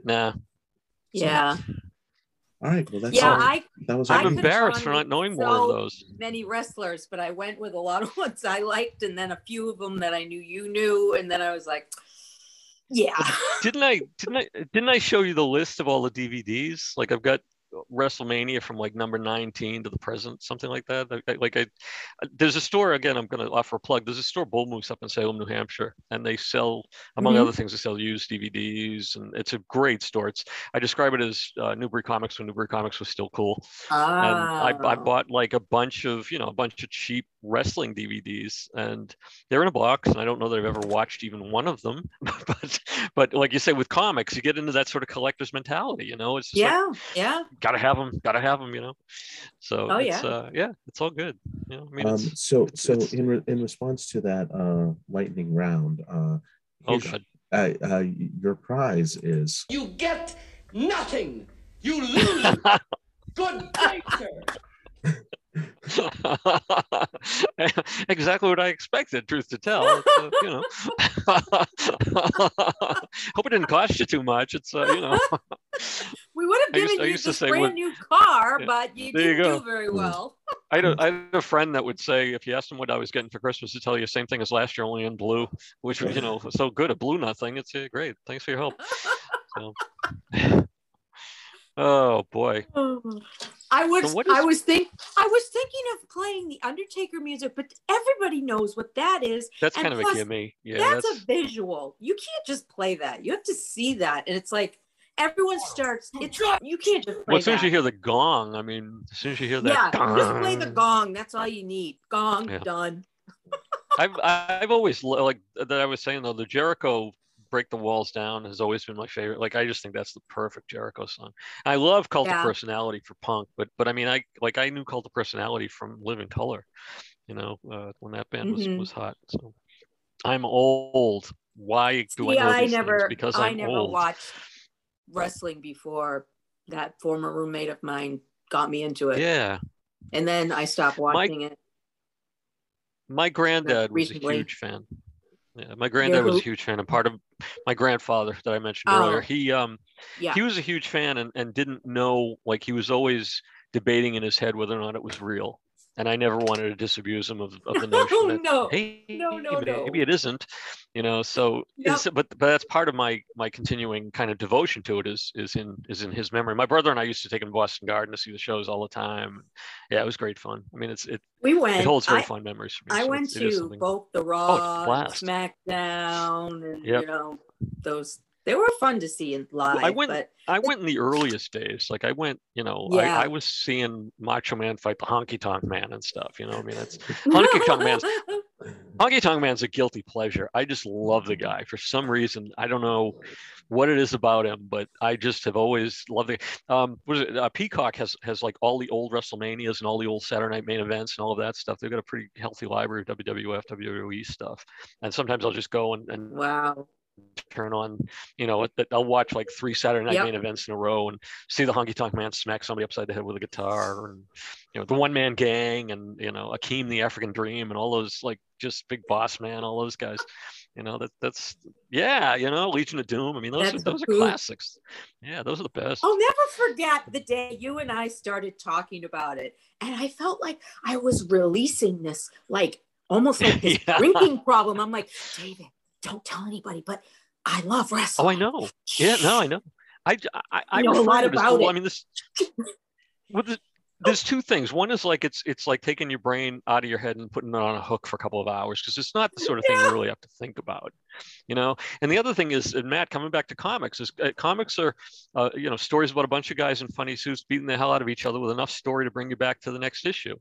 A: Nah,
B: Yeah.
C: All right, well that's
B: Yeah.
C: all.
B: I
C: that was
B: I
A: I'm embarrassed for not
B: with
A: knowing more of those.
B: many wrestlers, but I went with a lot of [LAUGHS] ones I liked, and then a few of them that I knew you knew, and then I was like, yeah.
A: Didn't I? Didn't I? Didn't I show you the list of all the DVDs? Like I've got WrestleMania from like number 19 to the present, something like that. Like, I- like I, there's a store again. I'm going to offer a plug. There's a store Bull Moose up in Salem, New Hampshire, and they sell, among
B: Mhm.
A: other things, they sell used DVDs, and it's a great store. It's I describe it as uh, Newbury Comics when Newbury Comics was still cool. and I, I
B: Ah.
A: bought like a bunch of you know a bunch of cheap wrestling DVDs, and they're in a box, and I don't know that I've ever watched even one of them, [LAUGHS] but but like you say with comics, you get into that sort of collector's mentality, you know, it's just like,
B: yeah, yeah.
A: Gotta have them, gotta have them, you know. So
B: Oh,
A: it's,
B: yeah.
A: uh, yeah, it's all good. You know, I mean,
C: Um,
A: it's,
C: so
A: it's-
C: so
A: it's-
C: in re- in response to that uh, lightning round, uh,
A: oh god,
C: uh, uh, your prize is
E: You get nothing. You lose. [LAUGHS] Good day, sir. [LAUGHS] [LAUGHS]
A: exactly what I expected. Truth to tell, uh, you know. [LAUGHS] Hope it didn't cost you too much. It's uh, you know. [LAUGHS]
B: We would have
A: I used-
B: given you
A: used to say
B: brand
A: what-
B: new car,
A: Yeah,
B: but you
A: there
B: didn't
A: go.
B: do very
C: Mm.
B: well.
A: I had, a, I had a friend that would say if you asked him what I was getting for Christmas, to tell you the same thing as last year, only in blue, which you know was so good. A blue nothing. It's uh, great. Thanks for your help. So. Oh boy. [SIGHS]
B: I was
A: what
B: I was think I was thinking of playing the Undertaker music, but everybody knows what that is.
A: That's
B: And
A: kind of
B: plus,
A: a gimme. Yeah,
B: that's,
A: that's,
B: a visual. You can't just play that. You have to see that, and it's like everyone starts. It's you can't just play
A: well, as soon as you hear the gong, I mean, as soon as you hear that,
B: yeah,
A: that,
B: just play the
A: gong,
B: gong. That's all you need. Gong
A: Yeah.
B: done.
A: I've I've always like that. I was saying though, the Jericho "Break the Walls Down" has always been my favorite. Like I just think that's the perfect Jericho song. I love Cult
B: Yeah.
A: of Personality for punk, but but I mean, I like I knew Cult of Personality from Living Colour, you know, uh, when that band was
B: Mhm.
A: was hot. So I'm old. Why do I know
B: I never,
A: Because
B: I
A: I'm
B: never
A: old.
B: watched wrestling before that former roommate of mine got me into it,
A: Yeah,
B: and then I stopped watching it.
A: my granddad was a huge fan. Yeah, my granddad was a huge fan, and part of my grandfather that I mentioned
B: Oh.
A: earlier. He um
B: Yeah.
A: he was a huge fan and, and didn't know like he was always debating in his head whether or not it was real and i never wanted to disabuse him of, of the [LAUGHS] oh, notion
B: Oh
A: that
B: no!
A: hey
B: No, no,
A: maybe
B: no.
A: it isn't you know so
B: Yep.
A: but but that's part of my my continuing kind of devotion to it is is in is in his memory my brother and i used to take him to boston garden to see the shows all the time yeah it was great fun i mean it's it,
B: We went.
A: it holds very
B: I,
A: fond memories for me
B: I
A: so
B: went
A: it's- it is
B: to both the
A: Oh,
B: Raw,
A: it's a
B: and
A: blast.
B: SmackDown, and
A: Yep.
B: you know those. They were fun to see in live.
A: I went-
B: but
A: I went in the earliest days. Like I went, you know,
B: Yeah.
A: I, I was seeing Macho Man fight the Honky Tonk Man and stuff. You know, I mean, that's [LAUGHS] Honky Tonk Man's [LAUGHS] Honky Tonk Man's a guilty pleasure. I just love the guy for some reason. I don't know what it is about him, but I just have always loved it. Um, what is it? Uh, Peacock has has like all the old WrestleManias and all the old Saturday Night main events and all of that stuff. They've got a pretty healthy library of WWF, WWE stuff. And sometimes I'll just go and, and
B: wow.
A: Turn on, you know, that I'll watch like three Saturday night
B: Yep.
A: main events in a row and see the honky tonk man smack somebody upside the head with a guitar and you know the one man gang and you know Akeem the African Dream and all those like just big boss man, all those guys. You know that that's yeah, you know Legion of Doom. I mean those
B: That's
A: those are classics. Yeah, those are the best.
B: I'll never forget the day you and I started talking about it. And I felt like I was releasing this, like almost like this [LAUGHS]
A: Yeah.
B: drinking problem. I'm like, David, don't tell anybody, but I love wrestling. Oh.
A: I know. Yeah, no, I know. I I, I
B: know a lot
A: it
B: about
A: the- I mean this. Well, the, there's two things. One is like it's it's like taking your brain out of your head and putting it on a hook for a couple of hours because it's not the sort of thing
B: Yeah.
A: you really have to think about, you know. And the other thing is, and Matt, coming back to comics, is uh, comics are, uh, you know, stories about a bunch of guys in funny suits beating the hell out of each other with enough story to bring you back to the next issue.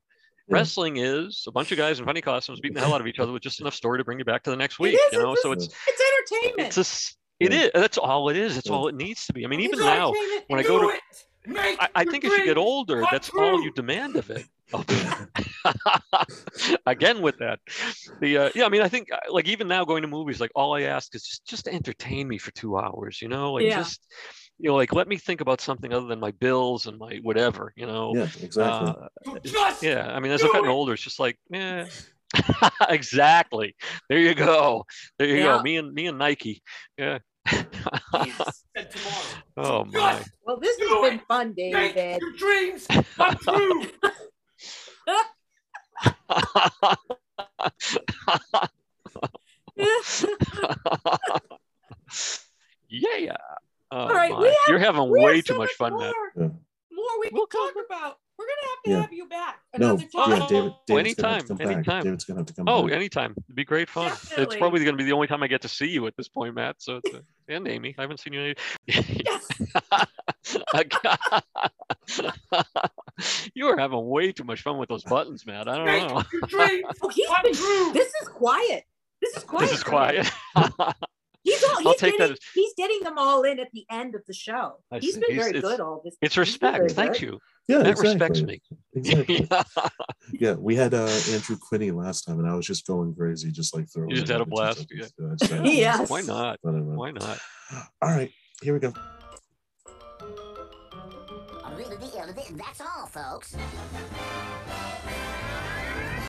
C: Yeah.
A: Wrestling is a bunch of guys in funny costumes beating the hell out of each other with just enough story to bring you back to the next week.
B: is,
A: You know,
B: it's
A: so it's
B: It's entertainment.
A: it's a it is that's all it is. It's all it needs to be. I mean,
B: It's
A: even now when I go to
D: it.
A: I, I think as you get older, that's all you demand of it. [LAUGHS] Oh, [LAUGHS] Again with that, the uh, yeah, I mean, I think uh, like even now going to movies, like all I ask is just just entertain me for two hours, you know, like
B: Yeah.
A: just you know, like let me think about something other than my bills and my whatever, you know.
C: Yeah, exactly.
A: Uh, yeah, I mean, as I've gotten
D: it.
A: older, it's just like, yeah, [LAUGHS] exactly. There you go. There you
B: Yeah.
A: go. Me and me and Nike. Yeah.
B: Yes. [LAUGHS]
D: said tomorrow.
A: oh my.
B: Well, this
D: Do
B: has been
D: it.
B: fun,
D: make
B: David.
D: your dreams come true. [LAUGHS]
A: Yeah, yeah. Oh,
B: All right, we have-
A: You're having
B: We have
A: way
B: so
A: too much
B: much
A: fun,
B: more,
A: Matt.
C: Yeah.
B: more we
A: We'll
B: can talk
A: come-
B: about. We're gonna have to
C: Yeah.
B: have you back
C: No,
B: another
A: Oh,
B: time.
C: yeah, David. David's gonna have
A: anytime,
C: to come back.
A: anytime.
C: David's gonna have to come
A: Oh,
C: back.
A: anytime. It'd be great fun.
B: Definitely.
A: It's probably going to be the only time I get to see you at this point, Matt. So, it's, uh, and Amy, I haven't seen you. Any...
B: Yes. [LAUGHS] [LAUGHS]
A: you are having way too much fun with those buttons, Matt. I don't
D: Make
A: know.
D: your dreams
B: Oh, he's
D: come [LAUGHS]
B: been, this is quiet. This is quiet.
A: This is quiet.
B: He's all, he's
A: I'll take that
B: getting,
A: as-
B: he's getting them all in at the end of the show.
A: I
B: He's
A: see.
B: been
A: He's-
B: very good all this.
A: it's
B: he's been very
A: respect. Thank
B: good.
A: you.
C: Yeah,
A: Matt
C: exactly.
A: respects me.
C: Exactly.
A: Yeah. [LAUGHS]
C: Yeah, we had uh, Andrew Quinney last time, and I was just going crazy, just like throwing.
A: You just had a blast,
C: Yeah. just- I just had a
B: Yes.
A: Why not? Why not?
C: All right, here we go.
G: That's all, folks.